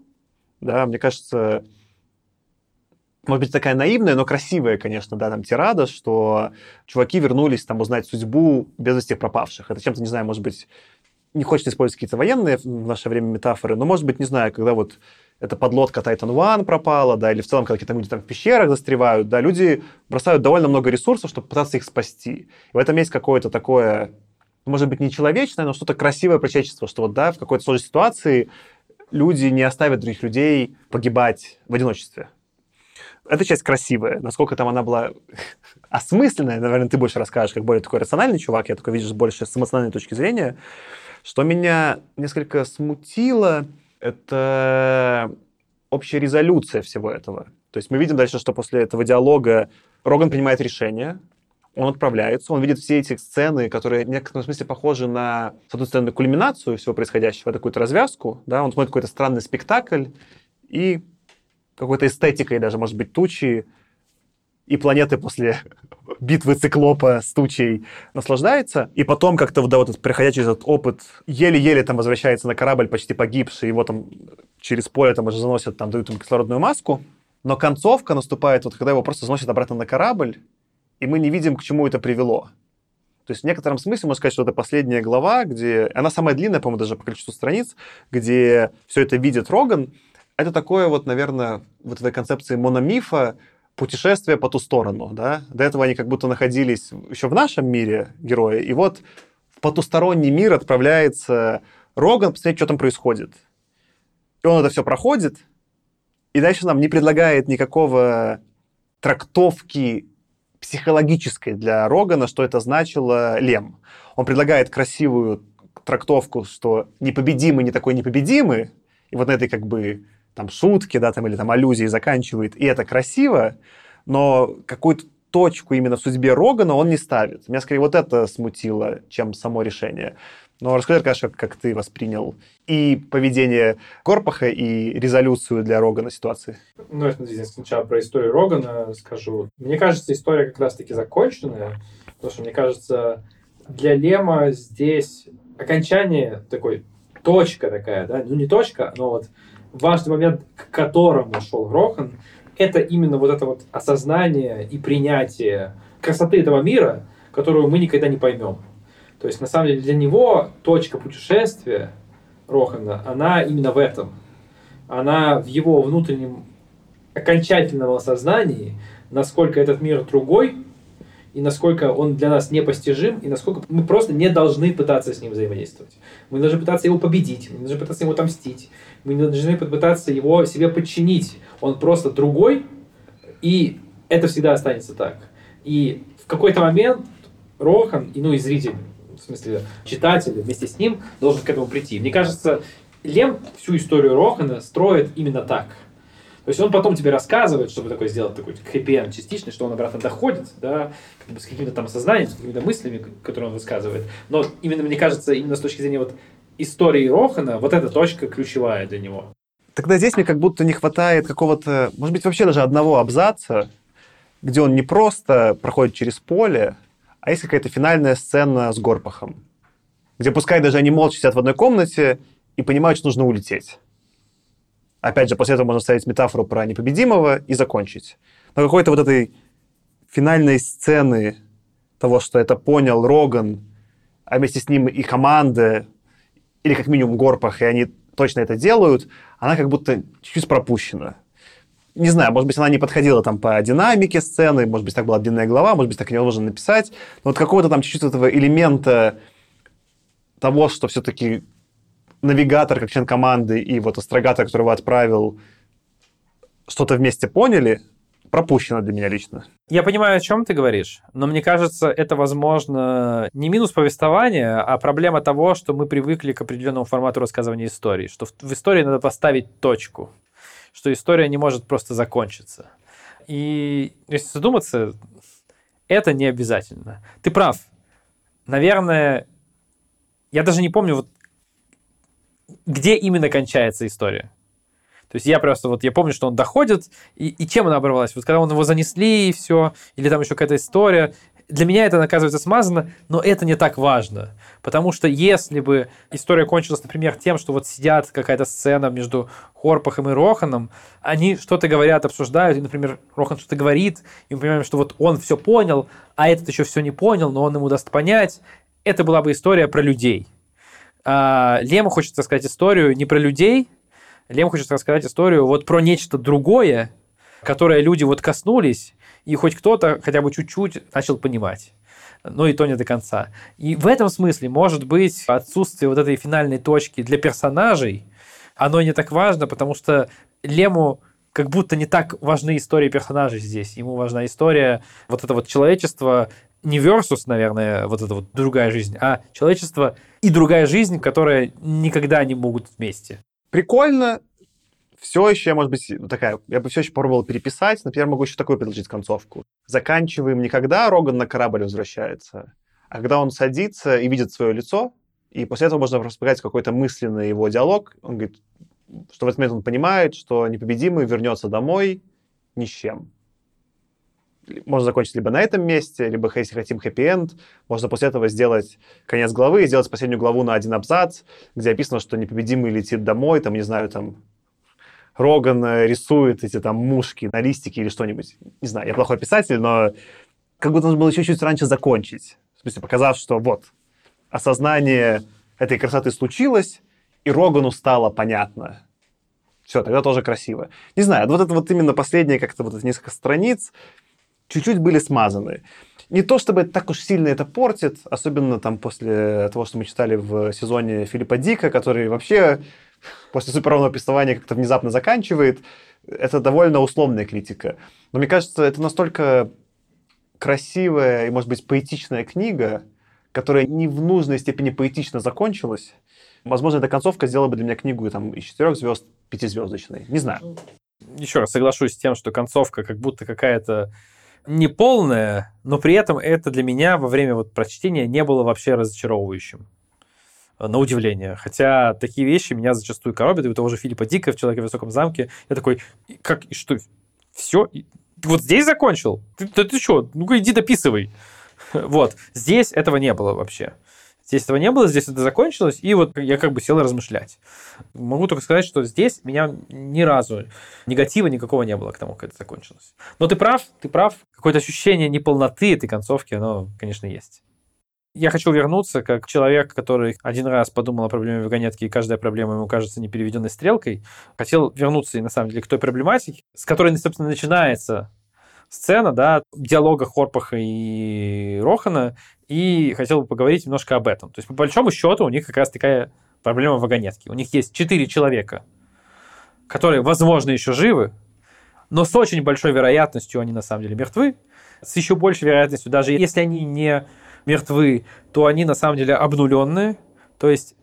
Да, мне кажется, может быть, такая наивная, но красивая, конечно, да, там тирада, что чуваки вернулись там узнать судьбу без вести пропавших. Это чем-то, не знаю, может быть, не хочется использовать какие-то военные в наше время метафоры, но, может быть, не знаю, когда вот эта подлодка Titan One пропала, да, или в целом, когда какие-то люди там в пещерах застревают, да, люди бросают довольно много ресурсов, чтобы пытаться их спасти. И в этом есть какое-то такое, может быть, не человечное, но что-то красивое про человечество, что вот, да, в какой-то сложной ситуации люди не оставят других людей погибать в одиночестве. Эта часть красивая. Насколько там она была осмысленная, наверное, ты больше расскажешь, как более такой рациональный чувак, я такой видишь больше с эмоциональной точки зрения. Что меня несколько смутило, это общая резолюция всего этого. То есть мы видим дальше, что после этого диалога Роган принимает решение, он отправляется, он видит все эти сцены, которые в некотором смысле похожи на, с одной стороны, кульминацию всего происходящего, такую-то развязку, да, он смотрит какой-то странный спектакль и какой-то эстетикой даже, может быть, тучи, и планеты после битвы циклопа с тучей наслаждается, и потом как-то да, вот этот, проходя через этот опыт, еле-еле там возвращается на корабль почти погибший, его там через поле там уже заносят, там дают ему кислородную маску, но концовка наступает, вот когда его просто заносят обратно на корабль, и мы не видим, к чему это привело. То есть в некотором смысле можно сказать, что это последняя глава, где... Она самая длинная, по-моему, даже по количеству страниц, где все это видит Роган. Это такое вот, наверное, вот этой концепции мономифа, путешествие по ту сторону, да. До этого они как будто находились еще в нашем мире, герои, и вот в потусторонний мир отправляется Роган посмотреть, что там происходит. И он это все проходит, и дальше нам не предлагает никакого трактовки психологической для Рогана, что это значило Лем. Он предлагает красивую трактовку, что непобедимый не такой непобедимый, и вот на этой как бы там шутки, да, там, или там аллюзии заканчивает, и это красиво, но какую-то точку именно в судьбе Рогана он не ставит. Меня скорее вот это смутило, чем само решение. Но расскажи, конечно, как ты воспринял и поведение Корпаха, и резолюцию для Рогана ситуации. Ну, я сначала про историю Рогана скажу. Мне кажется, история как раз-таки законченная, потому что, мне кажется, для Лема здесь окончание такой, точка такая, да, ну не точка, но вот важный момент, к которому шел Грохан, это именно вот это вот осознание и принятие красоты этого мира, которую мы никогда не поймем. То есть, на самом деле, для него точка путешествия Рохана, она именно в этом. Она в его внутреннем окончательном осознании, насколько этот мир другой, и насколько он для нас непостижим, и насколько мы просто не должны пытаться с ним взаимодействовать. Мы должны пытаться его победить, мы должны пытаться ему отомстить, мы должны попытаться его себе подчинить. Он просто другой, и это всегда останется так. И в какой-то момент Рохан, и, ну и зритель, в смысле читатель вместе с ним должен к этому прийти. Мне кажется, Лем всю историю Рохана строит именно так – то есть он потом тебе рассказывает, чтобы такой сделать такой хэппи частичный, что он обратно доходит, да, как бы с каким-то там сознанием, с какими-то мыслями, которые он высказывает. Но именно, мне кажется, именно с точки зрения вот истории Рохана, вот эта точка ключевая для него. Тогда здесь мне как будто не хватает какого-то, может быть, вообще даже одного абзаца, где он не просто проходит через поле, а есть какая-то финальная сцена с Горпахом, где пускай даже они молча сидят в одной комнате и понимают, что нужно улететь. Опять же, после этого можно ставить метафору про непобедимого и закончить. Но какой-то вот этой финальной сцены того, что это понял Роган, а вместе с ним и команда, или как минимум Горпах, и они точно это делают, она как будто чуть-чуть пропущена. Не знаю, может быть, она не подходила там по динамике сцены, может быть, так была длинная глава, может быть, так невозможно написать, но вот какого-то там чуть-чуть этого элемента того, что все-таки навигатор, как член команды, и вот астрогатор, которого отправил, что-то вместе поняли, пропущено для меня лично. Я понимаю, о чем ты говоришь, но мне кажется, это, возможно, не минус повествования, а проблема того, что мы привыкли к определенному формату рассказывания истории, что в истории надо поставить точку, что история не может просто закончиться. И если задуматься, это не обязательно. Ты прав. Наверное, я даже не помню, вот, где именно кончается история. То есть я просто вот, я помню, что он доходит, и, и чем она оборвалась? Вот когда он его занесли, и все, или там еще какая-то история. Для меня это, оказывается, смазано, но это не так важно. Потому что если бы история кончилась, например, тем, что вот сидят какая-то сцена между Хорпахом и Роханом, они что-то говорят, обсуждают, и, например, Рохан что-то говорит, и мы понимаем, что вот он все понял, а этот еще все не понял, но он ему даст понять, это была бы история про людей. А Лему хочет рассказать историю не про людей, Лем хочет рассказать историю вот про нечто другое, которое люди вот коснулись, и хоть кто-то хотя бы чуть-чуть начал понимать. Но и то не до конца. И в этом смысле, может быть, отсутствие вот этой финальной точки для персонажей, оно не так важно, потому что Лему как будто не так важны истории персонажей здесь. Ему важна история вот это вот человечество, не versus, наверное, вот эта вот другая жизнь, а человечество и другая жизнь, которая никогда не могут вместе прикольно, все еще, может быть, такая, я бы все еще попробовал переписать. Например, могу еще такую предложить концовку. Заканчиваем не когда Роган на корабль возвращается, а когда он садится и видит свое лицо, и после этого можно распределять какой-то мысленный его диалог. Он говорит, что в этот момент он понимает, что непобедимый вернется домой ни с чем можно закончить либо на этом месте, либо, если хотим хэппи-энд, можно после этого сделать конец главы и сделать последнюю главу на один абзац, где описано, что непобедимый летит домой, там, не знаю, там, Роган рисует эти там мушки на листике или что-нибудь. Не знаю, я плохой писатель, но как будто нужно было чуть-чуть раньше закончить. В смысле, показав, что вот, осознание этой красоты случилось, и Рогану стало понятно. Все, тогда тоже красиво. Не знаю, вот это вот именно последние как-то вот несколько страниц, чуть-чуть были смазаны. Не то чтобы так уж сильно это портит, особенно там после того, что мы читали в сезоне Филиппа Дика, который вообще после суперровного повествования как-то внезапно заканчивает. Это довольно условная критика. Но мне кажется, это настолько красивая и, может быть, поэтичная книга, которая не в нужной степени поэтично закончилась. Возможно, эта концовка сделала бы для меня книгу там, из четырех звезд пятизвездочной. Не знаю. Еще раз соглашусь с тем, что концовка как будто какая-то не полное, но при этом это для меня во время вот прочтения не было вообще разочаровывающим. На удивление. Хотя такие вещи меня зачастую коробят. И у того же Филиппа Дика в «Человеке в высоком замке» я такой, как, и что, все? Вот здесь закончил? Ты, ты, ты что? Ну-ка иди дописывай. Вот. Здесь этого не было вообще. Здесь этого не было, здесь это закончилось, и вот я как бы сел размышлять. Могу только сказать, что здесь меня ни разу негатива никакого не было к тому, как это закончилось. Но ты прав, ты прав. Какое-то ощущение неполноты этой концовки, оно, конечно, есть. Я хочу вернуться как человек, который один раз подумал о проблеме вагонетки, и каждая проблема ему кажется непереведенной стрелкой. Хотел вернуться, и на самом деле, к той проблематике, с которой, собственно, начинается сцена, да, диалога Хорпаха и Рохана, и хотел бы поговорить немножко об этом. То есть, по большому счету, у них как раз такая проблема вагонетки. У них есть четыре человека, которые, возможно, еще живы, но с очень большой вероятностью они на самом деле мертвы, с еще большей вероятностью, даже если они не мертвы, то они на самом деле обнуленные, то есть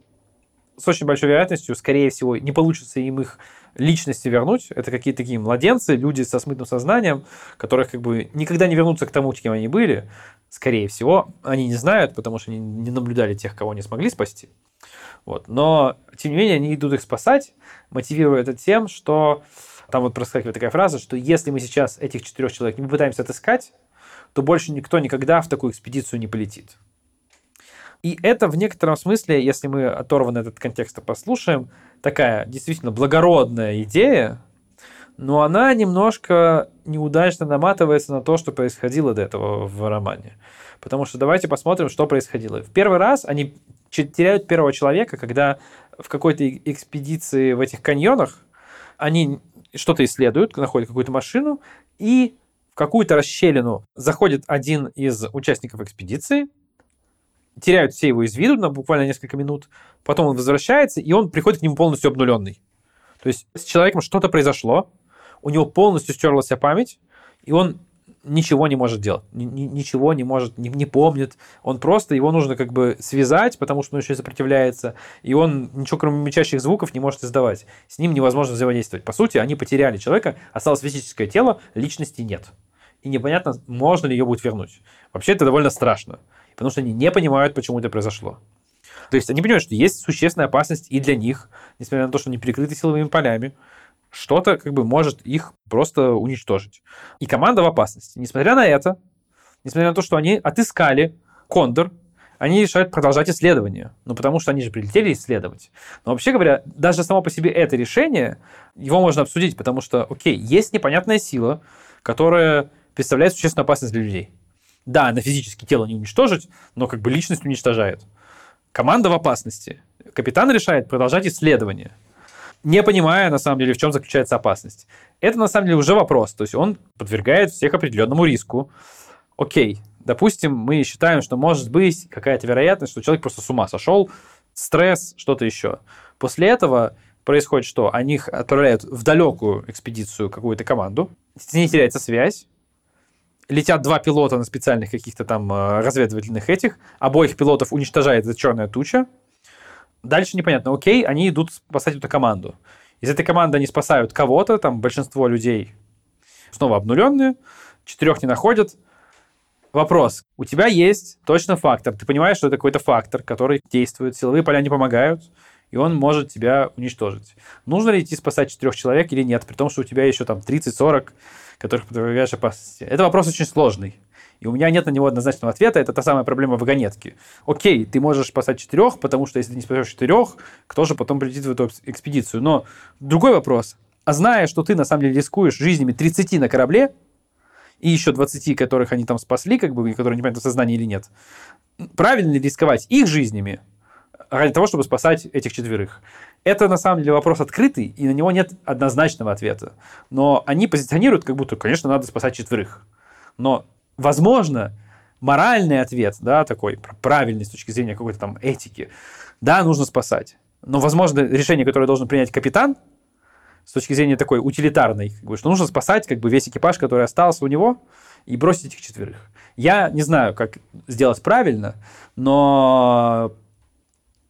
с очень большой вероятностью, скорее всего, не получится им их личности вернуть. Это какие-то такие младенцы, люди со смытым сознанием, которых как бы никогда не вернутся к тому, кем они были. Скорее всего, они не знают, потому что они не наблюдали тех, кого не смогли спасти. Вот. Но, тем не менее, они идут их спасать, мотивируя это тем, что там вот проскакивает такая фраза, что если мы сейчас этих четырех человек не попытаемся отыскать, то больше никто никогда в такую экспедицию не полетит. И это в некотором смысле, если мы оторванно этот контекст послушаем, такая действительно благородная идея, но она немножко неудачно наматывается на то, что происходило до этого в романе. Потому что давайте посмотрим, что происходило. В первый раз они теряют первого человека, когда в какой-то экспедиции в этих каньонах они что-то исследуют, находят какую-то машину, и какую-то расщелину заходит один из участников экспедиции, теряют все его из виду на буквально несколько минут, потом он возвращается, и он приходит к нему полностью обнуленный. То есть с человеком что-то произошло, у него полностью стерлась память, и он ничего не может делать, ни- ни- ничего не может, не, не помнит. Он просто, его нужно как бы связать, потому что он еще и сопротивляется, и он ничего кроме мечащих звуков не может издавать. С ним невозможно взаимодействовать. По сути, они потеряли человека, осталось физическое тело, личности нет. И непонятно, можно ли ее будет вернуть. Вообще это довольно страшно, потому что они не понимают, почему это произошло. То есть они понимают, что есть существенная опасность и для них, несмотря на то, что они прикрыты силовыми полями, что-то как бы может их просто уничтожить. И команда в опасности. Несмотря на это, несмотря на то, что они отыскали Кондор, они решают продолжать исследование. Ну, потому что они же прилетели исследовать. Но вообще говоря, даже само по себе это решение, его можно обсудить, потому что, окей, есть непонятная сила, которая представляет существенную опасность для людей. Да, на физически тело не уничтожить, но как бы личность уничтожает. Команда в опасности. Капитан решает продолжать исследование не понимая, на самом деле, в чем заключается опасность. Это, на самом деле, уже вопрос. То есть он подвергает всех определенному риску. Окей, допустим, мы считаем, что может быть какая-то вероятность, что человек просто с ума сошел, стресс, что-то еще. После этого происходит что? Они отправляют в далекую экспедицию какую-то команду, с ней теряется связь, летят два пилота на специальных каких-то там э, разведывательных этих, обоих пилотов уничтожает эта черная туча, Дальше непонятно. Окей, они идут спасать эту команду. Из этой команды они спасают кого-то, там большинство людей снова обнуленные, четырех не находят. Вопрос. У тебя есть точно фактор. Ты понимаешь, что это какой-то фактор, который действует, силовые поля не помогают, и он может тебя уничтожить. Нужно ли идти спасать четырех человек или нет, при том, что у тебя еще там 30-40, которых подвергаешь опасности? Это вопрос очень сложный. И у меня нет на него однозначного ответа. Это та самая проблема вагонетки. Окей, ты можешь спасать четырех, потому что если ты не спасешь четырех, кто же потом прилетит в эту экспедицию? Но другой вопрос. А зная, что ты на самом деле рискуешь жизнями 30 на корабле, и еще 20, которых они там спасли, как бы, которые не понятно, в сознании или нет, правильно ли рисковать их жизнями ради того, чтобы спасать этих четверых? Это на самом деле вопрос открытый, и на него нет однозначного ответа. Но они позиционируют, как будто, конечно, надо спасать четверых. Но возможно, моральный ответ, да, такой правильный с точки зрения какой-то там этики, да, нужно спасать. Но, возможно, решение, которое должен принять капитан, с точки зрения такой утилитарной, как бы, что нужно спасать как бы весь экипаж, который остался у него, и бросить этих четверых. Я не знаю, как сделать правильно, но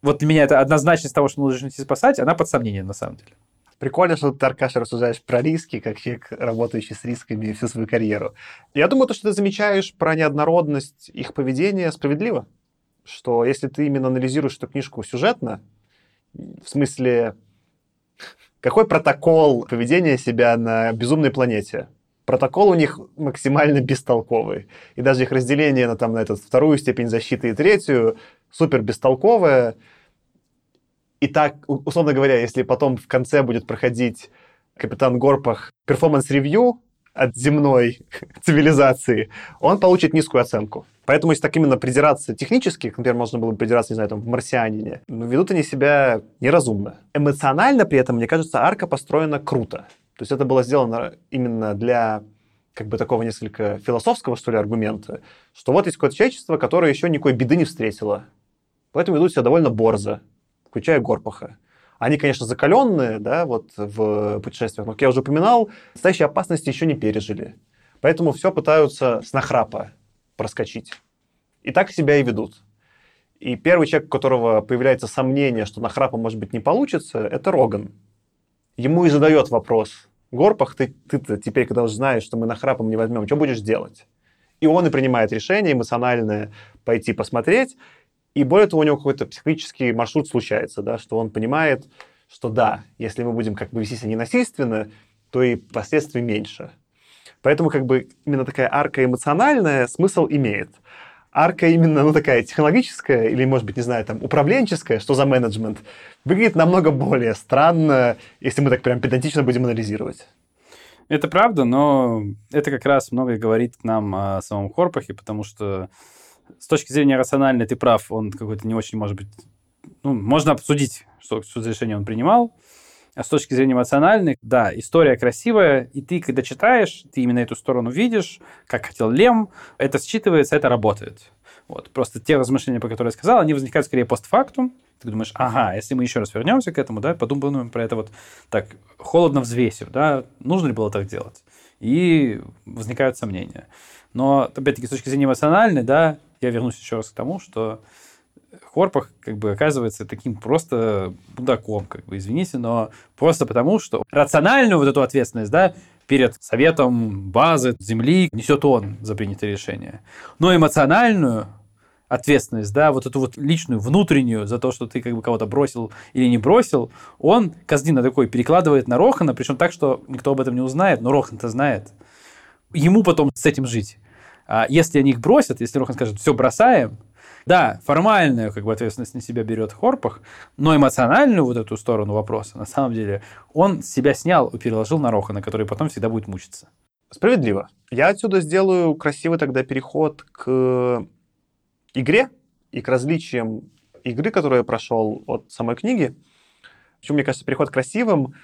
вот для меня это однозначность того, что нужно идти спасать, она под сомнением на самом деле. Прикольно, что ты, Аркаша, рассуждаешь про риски, как человек, работающий с рисками всю свою карьеру. Я думаю, то, что ты замечаешь про неоднородность их поведения, справедливо. Что если ты именно анализируешь эту книжку сюжетно, в смысле, какой протокол поведения себя на безумной планете? Протокол у них максимально бестолковый. И даже их разделение на, там, на эту вторую степень защиты и третью супер бестолковое. И так, условно говоря, если потом в конце будет проходить капитан Горпах performance review от земной цивилизации, он получит низкую оценку. Поэтому, если так именно придираться технически, например, можно было бы придираться, не знаю, там, в «Марсианине», но ведут они себя неразумно. Эмоционально при этом, мне кажется, арка построена круто. То есть это было сделано именно для как бы такого несколько философского, что ли, аргумента, что вот есть какое-то человечество, которое еще никакой беды не встретило. Поэтому ведут себя довольно борзо включая Горпаха. Они, конечно, закаленные, да, вот в путешествиях, но, как я уже упоминал, настоящие опасности еще не пережили. Поэтому все пытаются с нахрапа проскочить. И так себя и ведут. И первый человек, у которого появляется сомнение, что нахрапа, может быть, не получится, это Роган. Ему и задает вопрос. Горпах, ты, ты теперь, когда уже знаешь, что мы нахрапом не возьмем, что будешь делать? И он и принимает решение эмоциональное пойти посмотреть. И более того, у него какой-то психологический маршрут случается, да, что он понимает, что да, если мы будем как бы вести себя ненасильственно, то и последствий меньше. Поэтому как бы именно такая арка эмоциональная смысл имеет. Арка именно, ну, такая технологическая или, может быть, не знаю, там, управленческая, что за менеджмент, выглядит намного более странно, если мы так прям педантично будем анализировать. Это правда, но это как раз многое говорит нам о самом Хорпахе, потому что с точки зрения рациональной ты прав, он какой-то не очень, может быть... Ну, можно обсудить, что, что решение он принимал. А с точки зрения эмоциональной, да, история красивая, и ты, когда читаешь, ты именно эту сторону видишь, как хотел Лем, это считывается, это работает. Вот. Просто те размышления, по которым я сказал, они возникают скорее постфактум. Ты думаешь, ага, если мы еще раз вернемся к этому, да, подумаем про это вот так холодно взвесив, да, нужно ли было так делать? и возникают сомнения. Но, опять-таки, с точки зрения эмоциональной, да, я вернусь еще раз к тому, что Хорпах как бы оказывается таким просто будаком, как бы, извините, но просто потому, что рациональную вот эту ответственность, да, перед советом базы земли несет он за принятое решение. Но эмоциональную ответственность, да, вот эту вот личную, внутреннюю, за то, что ты как бы кого-то бросил или не бросил, он, Каздина такой, перекладывает на Рохана, причем так, что никто об этом не узнает, но Рохан-то знает. Ему потом с этим жить. А если они их бросят, если Рохан скажет, все бросаем, да, формальную как бы ответственность на себя берет Хорпах, но эмоциональную вот эту сторону вопроса, на самом деле, он себя снял и переложил на Рохана, который потом всегда будет мучиться. Справедливо. Я отсюда сделаю красивый тогда переход к игре и к различиям игры, которую я прошел от самой книги. Почему, мне кажется, переход красивым,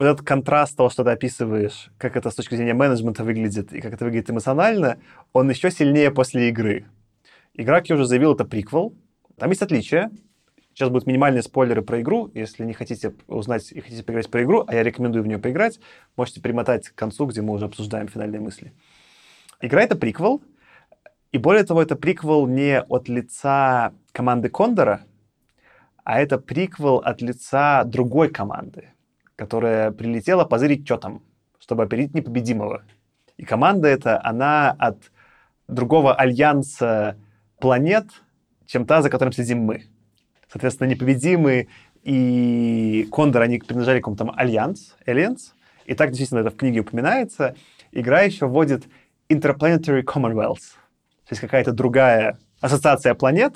вот этот контраст того, что ты описываешь, как это с точки зрения менеджмента выглядит и как это выглядит эмоционально, он еще сильнее после игры. Игра, как я уже заявил, это приквел. Там есть отличия. Сейчас будут минимальные спойлеры про игру. Если не хотите узнать и хотите поиграть про игру, а я рекомендую в нее поиграть, можете примотать к концу, где мы уже обсуждаем финальные мысли. Игра — это приквел, и более того, это приквел не от лица команды Кондора, а это приквел от лица другой команды, которая прилетела позырить, что там, чтобы опередить непобедимого. И команда эта, она от другого альянса планет, чем та, за которым следим мы. Соответственно, непобедимые и Кондор, они принадлежали какому-то там альянс, Alliance, и так действительно это в книге упоминается. Игра еще вводит Interplanetary Commonwealth, то есть какая-то другая ассоциация планет,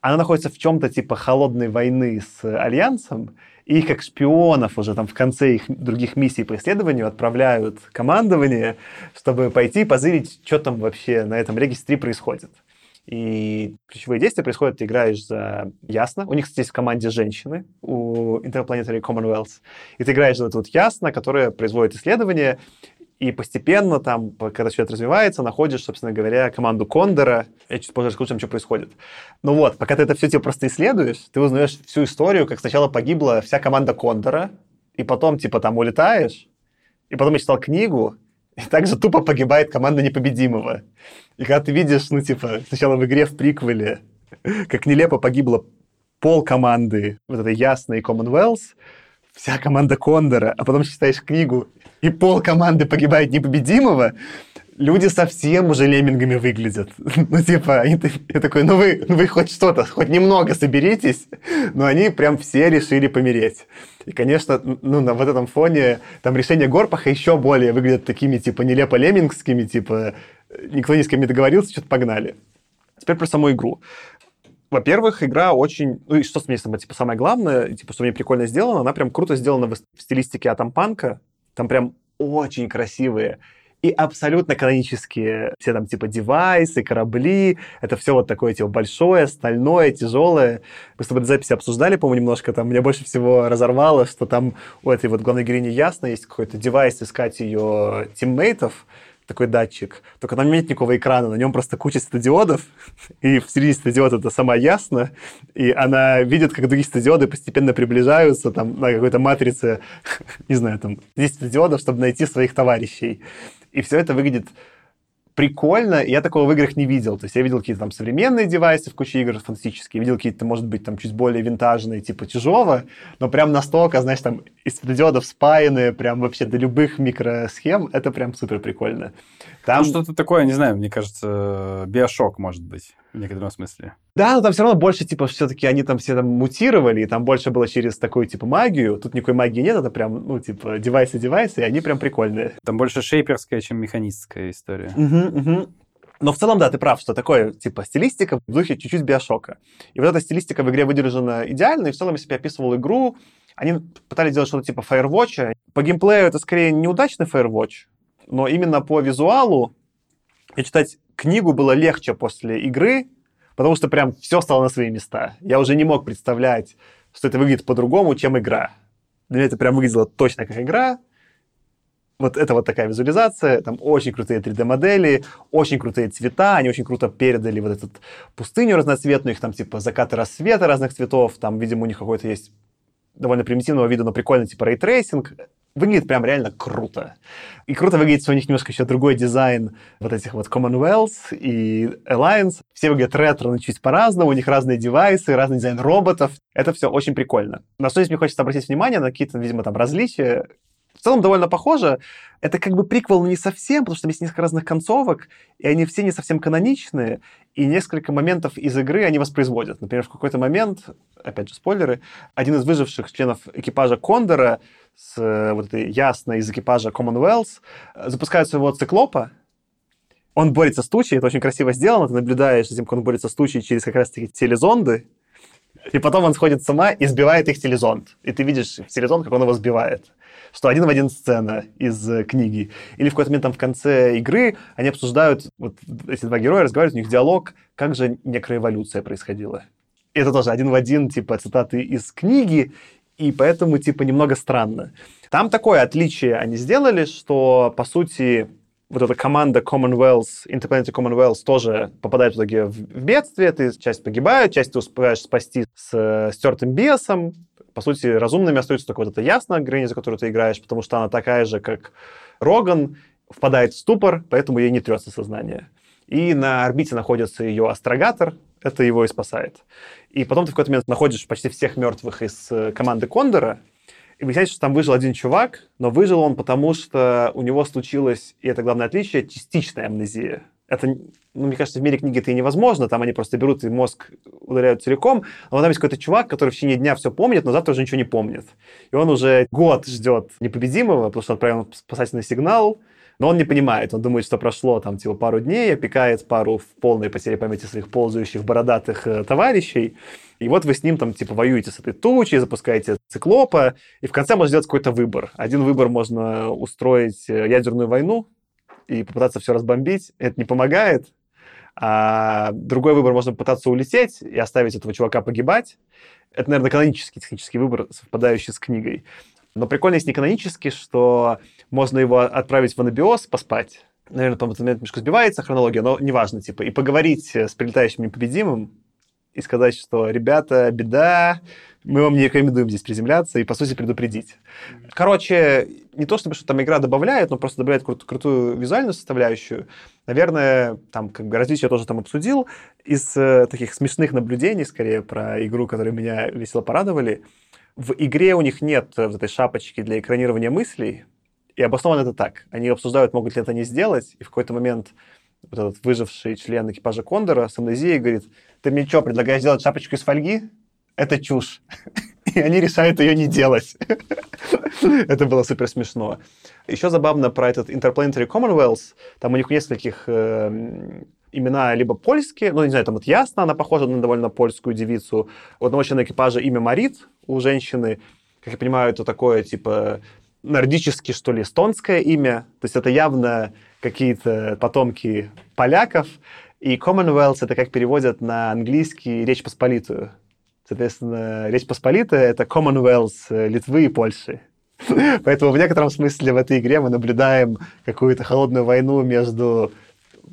она находится в чем-то типа холодной войны с Альянсом, и их как шпионов уже там в конце их других миссий по исследованию отправляют командование, чтобы пойти позырить, что там вообще на этом регистре происходит. И ключевые действия происходят, ты играешь за Ясно. У них, кстати, есть в команде женщины, у Interplanetary Commonwealth. И ты играешь за это вот Ясно, которая производит исследования, и постепенно там, когда все это развивается, находишь, собственно говоря, команду Кондора. Я чуть позже расскажу, что происходит. Ну вот, пока ты это все типа просто исследуешь, ты узнаешь всю историю, как сначала погибла вся команда Кондора, и потом типа там улетаешь, и потом я читал книгу, и также тупо погибает команда непобедимого. И когда ты видишь, ну, типа, сначала в игре в приквеле, как нелепо погибло пол команды, вот этой ясной Commonwealth, вся команда Кондора, а потом читаешь книгу, и пол команды погибает непобедимого, люди совсем уже леммингами выглядят. Ну, типа, они, я такой, ну вы, ну вы хоть что-то, хоть немного соберитесь, но они прям все решили помереть. И, конечно, ну, на вот этом фоне там решения Горпаха еще более выглядят такими, типа, нелепо леммингскими, типа, никто ни с кем не договорился, что-то погнали. Теперь про саму игру. Во-первых, игра очень... Ну, и что мне самое, типа, самое главное, типа, что мне прикольно сделано, она прям круто сделана в стилистике атомпанка. Там прям очень красивые и абсолютно канонические все там типа девайсы, корабли, это все вот такое типа большое, стальное, тяжелое. Мы с тобой до записи обсуждали, по-моему, немножко, там меня больше всего разорвало, что там у этой вот главной героини ясно есть какой-то девайс искать ее тиммейтов, такой датчик, только там нет никакого экрана, на нем просто куча светодиодов, и в середине светодиода это сама ясно, и она видит, как другие светодиоды постепенно приближаются там на какой-то матрице, не знаю, там 10 светодиодов, чтобы найти своих товарищей. И все это выглядит прикольно, я такого в играх не видел. То есть я видел какие-то там современные девайсы в куче игр фантастические, видел какие-то, может быть, там чуть более винтажные, типа чужого, но прям настолько, знаешь, там из светодиодов спаянные, прям вообще до любых микросхем, это прям супер прикольно. Там... Ну, что-то такое, не знаю, мне кажется, биошок, может быть, в некотором смысле. Да, но там все равно больше, типа, все-таки они там все там мутировали, и там больше было через такую, типа, магию. Тут никакой магии нет, это прям, ну, типа, девайсы-девайсы, и они прям прикольные. Там больше шейперская, чем механистская история. Угу, угу. Но в целом, да, ты прав, что такое, типа, стилистика в духе чуть-чуть биошока. И вот эта стилистика в игре выдержана идеально, и в целом, если бы я описывал игру, они пытались сделать что-то типа Firewatch. По геймплею это скорее неудачный Firewatch, но именно по визуалу и читать книгу было легче после игры, потому что прям все стало на свои места. Я уже не мог представлять, что это выглядит по-другому, чем игра. Для меня это прям выглядело точно как игра. Вот это вот такая визуализация, там очень крутые 3D-модели, очень крутые цвета, они очень круто передали вот эту пустыню разноцветную, их там типа закаты, рассветы разных цветов, там, видимо, у них какой-то есть довольно примитивного вида, но прикольный типа ray tracing, выглядит прям реально круто. И круто выглядит, что у них немножко еще другой дизайн вот этих вот Commonwealth и Alliance. Все выглядят ретро, но чуть по-разному, у них разные девайсы, разный дизайн роботов. Это все очень прикольно. На что здесь мне хочется обратить внимание, на какие-то, видимо, там различия. В целом довольно похоже. Это как бы приквел, но не совсем, потому что там есть несколько разных концовок, и они все не совсем каноничные, и несколько моментов из игры они воспроизводят. Например, в какой-то момент, опять же, спойлеры, один из выживших членов экипажа Кондора с э, вот этой ясной из экипажа Commonwealth запускает своего циклопа, он борется с тучей, это очень красиво сделано, ты наблюдаешь за тем, как он борется с тучей через как раз-таки телезонды, и потом он сходит с ума и сбивает их телезонд. И ты видишь в телезонд, как он его сбивает. Что один в один сцена из э, книги. Или в какой-то момент там в конце игры они обсуждают, вот эти два героя разговаривают, у них диалог, как же некая эволюция происходила. И это тоже один в один, типа, цитаты из книги, и поэтому, типа, немного странно. Там такое отличие они сделали, что, по сути, вот эта команда Commonwealth, Interplanetary Commonwealth тоже попадает в итоге в, бедствие, ты часть погибает, часть ты успеваешь спасти с э, стертым бесом. По сути, разумными остаются только вот эта ясная граница, за которую ты играешь, потому что она такая же, как Роган, впадает в ступор, поэтому ей не трется сознание. И на орбите находится ее астрогатор, это его и спасает. И потом ты в какой-то момент находишь почти всех мертвых из э, команды Кондора, и выясняется, что там выжил один чувак, но выжил он потому, что у него случилось, и это главное отличие, частичная амнезия. Это, ну, мне кажется, в мире книги это и невозможно, там они просто берут и мозг удаляют целиком, но там есть какой-то чувак, который в течение дня все помнит, но завтра уже ничего не помнит. И он уже год ждет непобедимого, потому что отправил спасательный сигнал, но он не понимает, он думает, что прошло там типа пару дней, опекает пару в полной потере памяти своих ползающих бородатых э, товарищей, и вот вы с ним там типа воюете с этой тучей, запускаете циклопа, и в конце можно сделать какой-то выбор. Один выбор можно устроить э, ядерную войну и попытаться все разбомбить. Это не помогает. А другой выбор можно попытаться улететь и оставить этого чувака погибать. Это, наверное, канонический технический выбор, совпадающий с книгой. Но прикольно есть не канонически, что можно его отправить в анабиоз, поспать. Наверное, там в момент немножко сбивается хронология, но неважно, типа, и поговорить с прилетающим непобедимым, и сказать, что, ребята, беда, мы вам не рекомендуем здесь приземляться, и, по сути, предупредить. Короче, не то чтобы что там игра добавляет, но просто добавляет крут- крутую визуальную составляющую. Наверное, там как бы различия я тоже там обсудил. Из э, таких смешных наблюдений, скорее, про игру, которые меня весело порадовали, в игре у них нет вот этой шапочки для экранирования мыслей, и обосновано это так. Они обсуждают, могут ли это не сделать, и в какой-то момент вот этот выживший член экипажа Кондора с амнезией говорит, ты мне что, предлагаешь сделать шапочку из фольги? Это чушь. И они решают ее не делать. Это было супер смешно. Еще забавно про этот Interplanetary Commonwealth. Там у них нескольких э, имена либо польские, ну, не знаю, там вот ясно, она похожа на довольно польскую девицу. У одного члена экипажа имя Марит у женщины. Как я понимаю, это такое, типа, нордически, что ли, эстонское имя. То есть это явно какие-то потомки поляков. И Commonwealth — это как переводят на английский Речь Посполитую. Соответственно, Речь Посполитая — это Commonwealth Литвы и Польши. Поэтому в некотором смысле в этой игре мы наблюдаем какую-то холодную войну между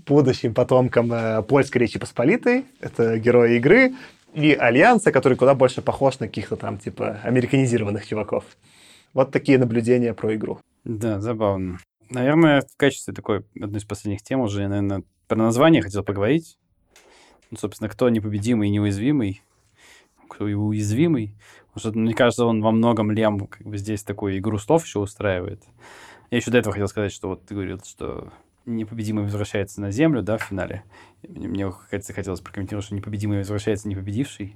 будущим потомком э, польской Речи Посполитой, это герои игры, и Альянса, который куда больше похож на каких-то там, типа, американизированных чуваков. Вот такие наблюдения про игру. Да, забавно. Наверное, в качестве такой одной из последних тем уже, я, наверное, про название хотел поговорить. Ну, собственно, кто непобедимый и неуязвимый, кто и уязвимый. Потому что, мне кажется, он во многом Лем как бы здесь такую игру слов еще устраивает. Я еще до этого хотел сказать, что вот ты говорил, что непобедимый возвращается на землю, да, в финале. Мне, мне хотелось прокомментировать, что непобедимый возвращается непобедивший.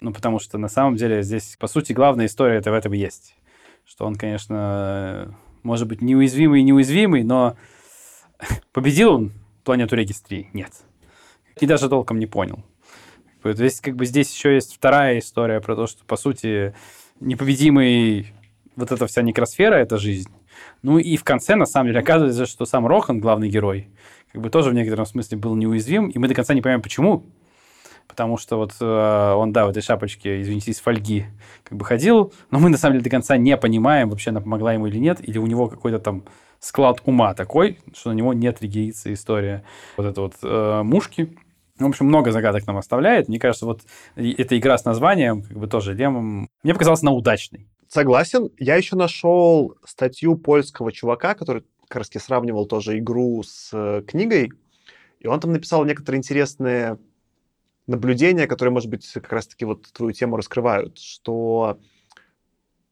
Ну, потому что на самом деле здесь, по сути, главная история это в этом и есть. Что он, конечно, может быть неуязвимый и неуязвимый, но победил он планету Регис 3? Нет. И даже толком не понял. То есть, как бы здесь еще есть вторая история про то, что, по сути, непобедимый вот эта вся некросфера — это жизнь. Ну и в конце, на самом деле, оказывается, что сам Рохан, главный герой, как бы тоже в некотором смысле был неуязвим, и мы до конца не понимаем, почему. Потому что вот э, он, да, в этой шапочке, извините, из фольги как бы ходил, но мы на самом деле до конца не понимаем, вообще она помогла ему или нет, или у него какой-то там склад ума такой, что на него нет региится история вот это вот э, мушки. В общем, много загадок нам оставляет. Мне кажется, вот эта игра с названием, как бы тоже Лемом, мне показалась она удачной. Согласен. Я еще нашел статью польского чувака, который как раз сравнивал тоже игру с э, книгой, и он там написал некоторые интересные наблюдения, которые, может быть, как раз-таки вот твою тему раскрывают, что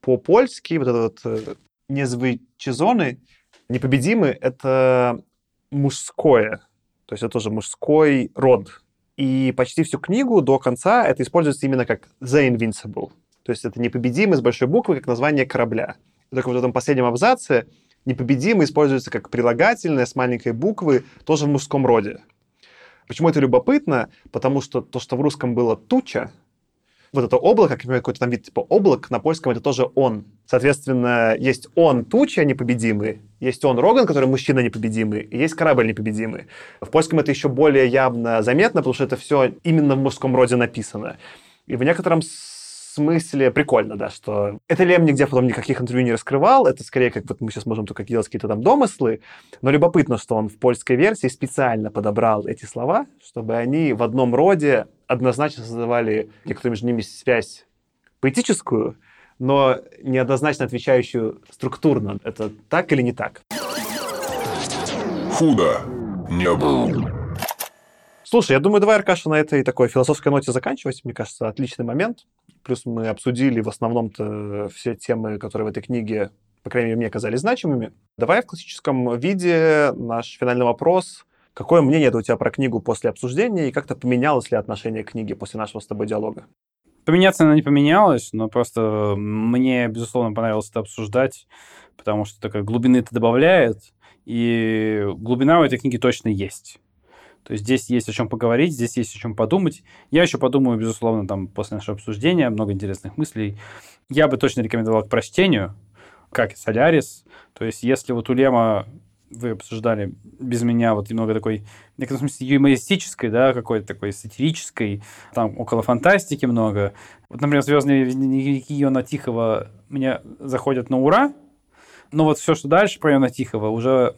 по-польски вот этот вот э, незвычезоны, непобедимы, это мужское, то есть это тоже мужской род. И почти всю книгу до конца это используется именно как The Invincible. То есть это непобедимый с большой буквы, как название корабля. И только в этом последнем абзаце непобедимый используется как прилагательное с маленькой буквы, тоже в мужском роде. Почему это любопытно? Потому что то, что в русском было туча, вот это облако, какой-то там вид типа облак, на польском это тоже он. Соответственно, есть он туча непобедимый, есть он Роган, который мужчина непобедимый, и есть корабль непобедимый. В польском это еще более явно заметно, потому что это все именно в мужском роде написано. И в некотором смысле прикольно, да, что это Лем нигде потом никаких интервью не раскрывал, это скорее как вот мы сейчас можем только делать какие-то там домыслы, но любопытно, что он в польской версии специально подобрал эти слова, чтобы они в одном роде однозначно создавали некоторую между ними связь поэтическую, но неоднозначно отвечающую структурно. Это так или не так? Худо не было. Слушай, я думаю, давай, Аркаша, на этой такой философской ноте заканчивать. Мне кажется, отличный момент. Плюс мы обсудили в основном-то все темы, которые в этой книге, по крайней мере, мне казались значимыми. Давай в классическом виде наш финальный вопрос. Какое мнение у тебя про книгу после обсуждения и как-то поменялось ли отношение к книге после нашего с тобой диалога? Поменяться она не поменялась, но просто мне, безусловно, понравилось это обсуждать, потому что такая глубины это добавляет, и глубина у этой книги точно есть. То есть здесь есть о чем поговорить, здесь есть о чем подумать. Я еще подумаю, безусловно, там после нашего обсуждения, много интересных мыслей. Я бы точно рекомендовал к прочтению, как и Солярис. То есть если вот у Лема вы обсуждали без меня вот немного такой, в некотором смысле, юмористической, да, какой-то такой сатирической, там около фантастики много. Вот, например, «Звездные дневники» Иона Тихого мне заходят на ура, но вот все, что дальше про Иона Тихого, уже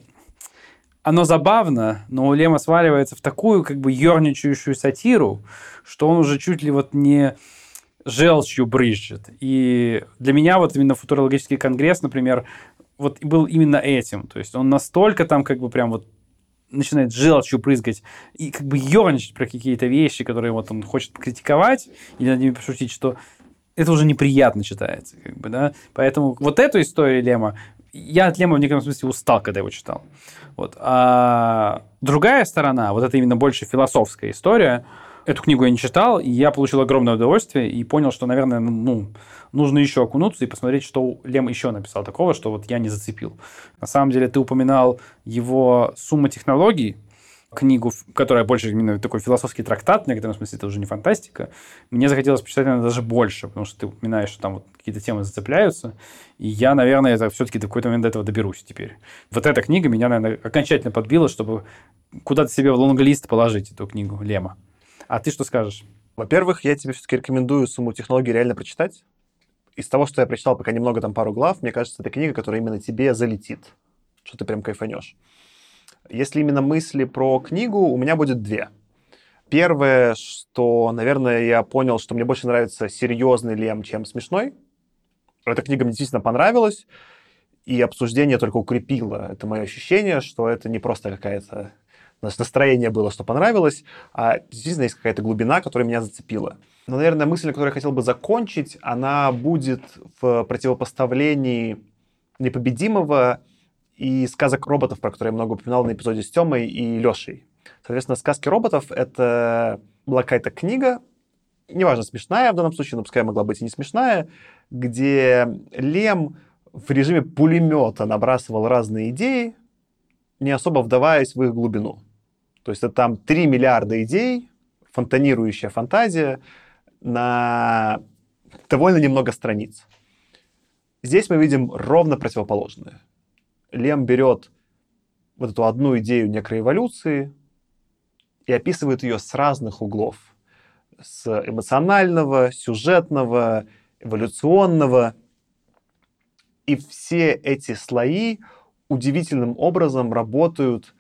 оно забавно, но Лема сваливается в такую как бы ерничающую сатиру, что он уже чуть ли вот не желчью брызжет. И для меня вот именно футурологический конгресс, например, вот был именно этим. То есть он настолько там как бы прям вот начинает желчью прызгать и как бы ерничать про какие-то вещи, которые вот он хочет критиковать или над ними пошутить, что это уже неприятно читается, как бы, да. Поэтому вот эту историю Лема я от Лема в некотором смысле устал, когда его читал. Вот. А другая сторона, вот это именно больше философская история, эту книгу я не читал, и я получил огромное удовольствие и понял, что, наверное, ну, нужно еще окунуться и посмотреть, что Лем еще написал такого, что вот я не зацепил. На самом деле, ты упоминал его «Сумма технологий», книгу, которая больше именно такой философский трактат, в некотором смысле это уже не фантастика, мне захотелось почитать, наверное, даже больше, потому что ты упоминаешь, что там вот какие-то темы зацепляются, и я, наверное, это все-таки до какой-то момент до этого доберусь теперь. Вот эта книга меня, наверное, окончательно подбила, чтобы куда-то себе в лонглист положить эту книгу Лема. А ты что скажешь? Во-первых, я тебе все-таки рекомендую «Сумму технологий» реально прочитать. Из того, что я прочитал пока немного, там пару глав, мне кажется, это книга, которая именно тебе залетит, что ты прям кайфанешь. Если именно мысли про книгу, у меня будет две. Первое, что, наверное, я понял, что мне больше нравится серьезный Лем, чем смешной. Эта книга мне действительно понравилась, и обсуждение только укрепило это мое ощущение, что это не просто какая-то настроение было, что понравилось, а действительно есть какая-то глубина, которая меня зацепила. Но, наверное, мысль, которую я хотел бы закончить, она будет в противопоставлении непобедимого и сказок роботов, про которые я много упоминал на эпизоде с Тёмой и Лешей. Соответственно, сказки роботов — это была какая-то книга, неважно, смешная в данном случае, но пускай могла быть и не смешная, где Лем в режиме пулемета набрасывал разные идеи, не особо вдаваясь в их глубину. То есть это там 3 миллиарда идей, фонтанирующая фантазия на довольно немного страниц. Здесь мы видим ровно противоположное. Лем берет вот эту одну идею некроэволюции и описывает ее с разных углов. С эмоционального, сюжетного, эволюционного. И все эти слои удивительным образом работают,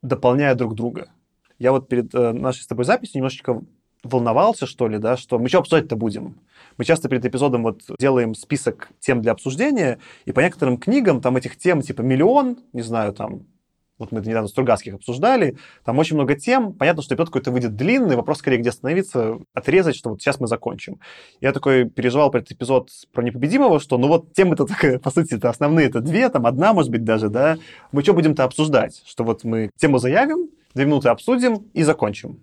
дополняя друг друга. Я вот перед э, нашей с тобой записью немножечко волновался, что ли, да, что мы что обсуждать-то будем? Мы часто перед эпизодом вот делаем список тем для обсуждения, и по некоторым книгам там этих тем типа миллион, не знаю, там вот мы это недавно Стругацких обсуждали, там очень много тем, понятно, что эпизод какой-то выйдет длинный, вопрос скорее, где остановиться, отрезать, что вот сейчас мы закончим. Я такой переживал про этот эпизод про непобедимого, что ну вот темы-то, по сути, это основные, это две, там одна, может быть, даже, да, мы что будем-то обсуждать? Что вот мы тему заявим, две минуты обсудим и закончим.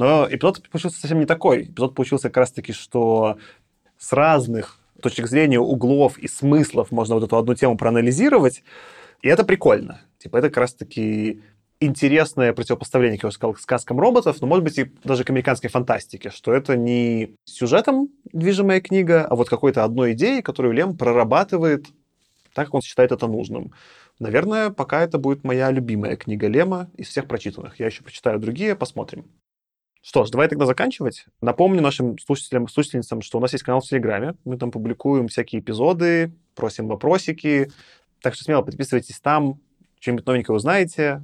Но эпизод получился совсем не такой. Эпизод получился как раз-таки, что с разных точек зрения, углов и смыслов можно вот эту одну тему проанализировать, и это прикольно. Типа это как раз-таки интересное противопоставление, как я уже сказал, к сказкам роботов, но, может быть, и даже к американской фантастике, что это не сюжетом движимая книга, а вот какой-то одной идеей, которую Лем прорабатывает так, как он считает это нужным. Наверное, пока это будет моя любимая книга Лема из всех прочитанных. Я еще прочитаю другие, посмотрим. Что ж, давай тогда заканчивать. Напомню нашим слушателям, слушательницам, что у нас есть канал в Телеграме. Мы там публикуем всякие эпизоды, просим вопросики. Так что смело подписывайтесь там, что-нибудь новенькое узнаете,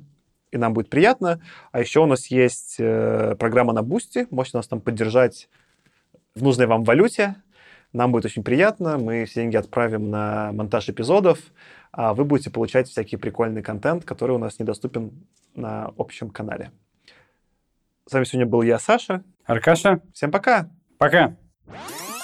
и нам будет приятно. А еще у нас есть э, программа на Бусти. Можете нас там поддержать в нужной вам валюте. Нам будет очень приятно. Мы все деньги отправим на монтаж эпизодов, а вы будете получать всякий прикольный контент, который у нас недоступен на общем канале. С вами сегодня был я, Саша. Аркаша. Всем пока. Пока. Худо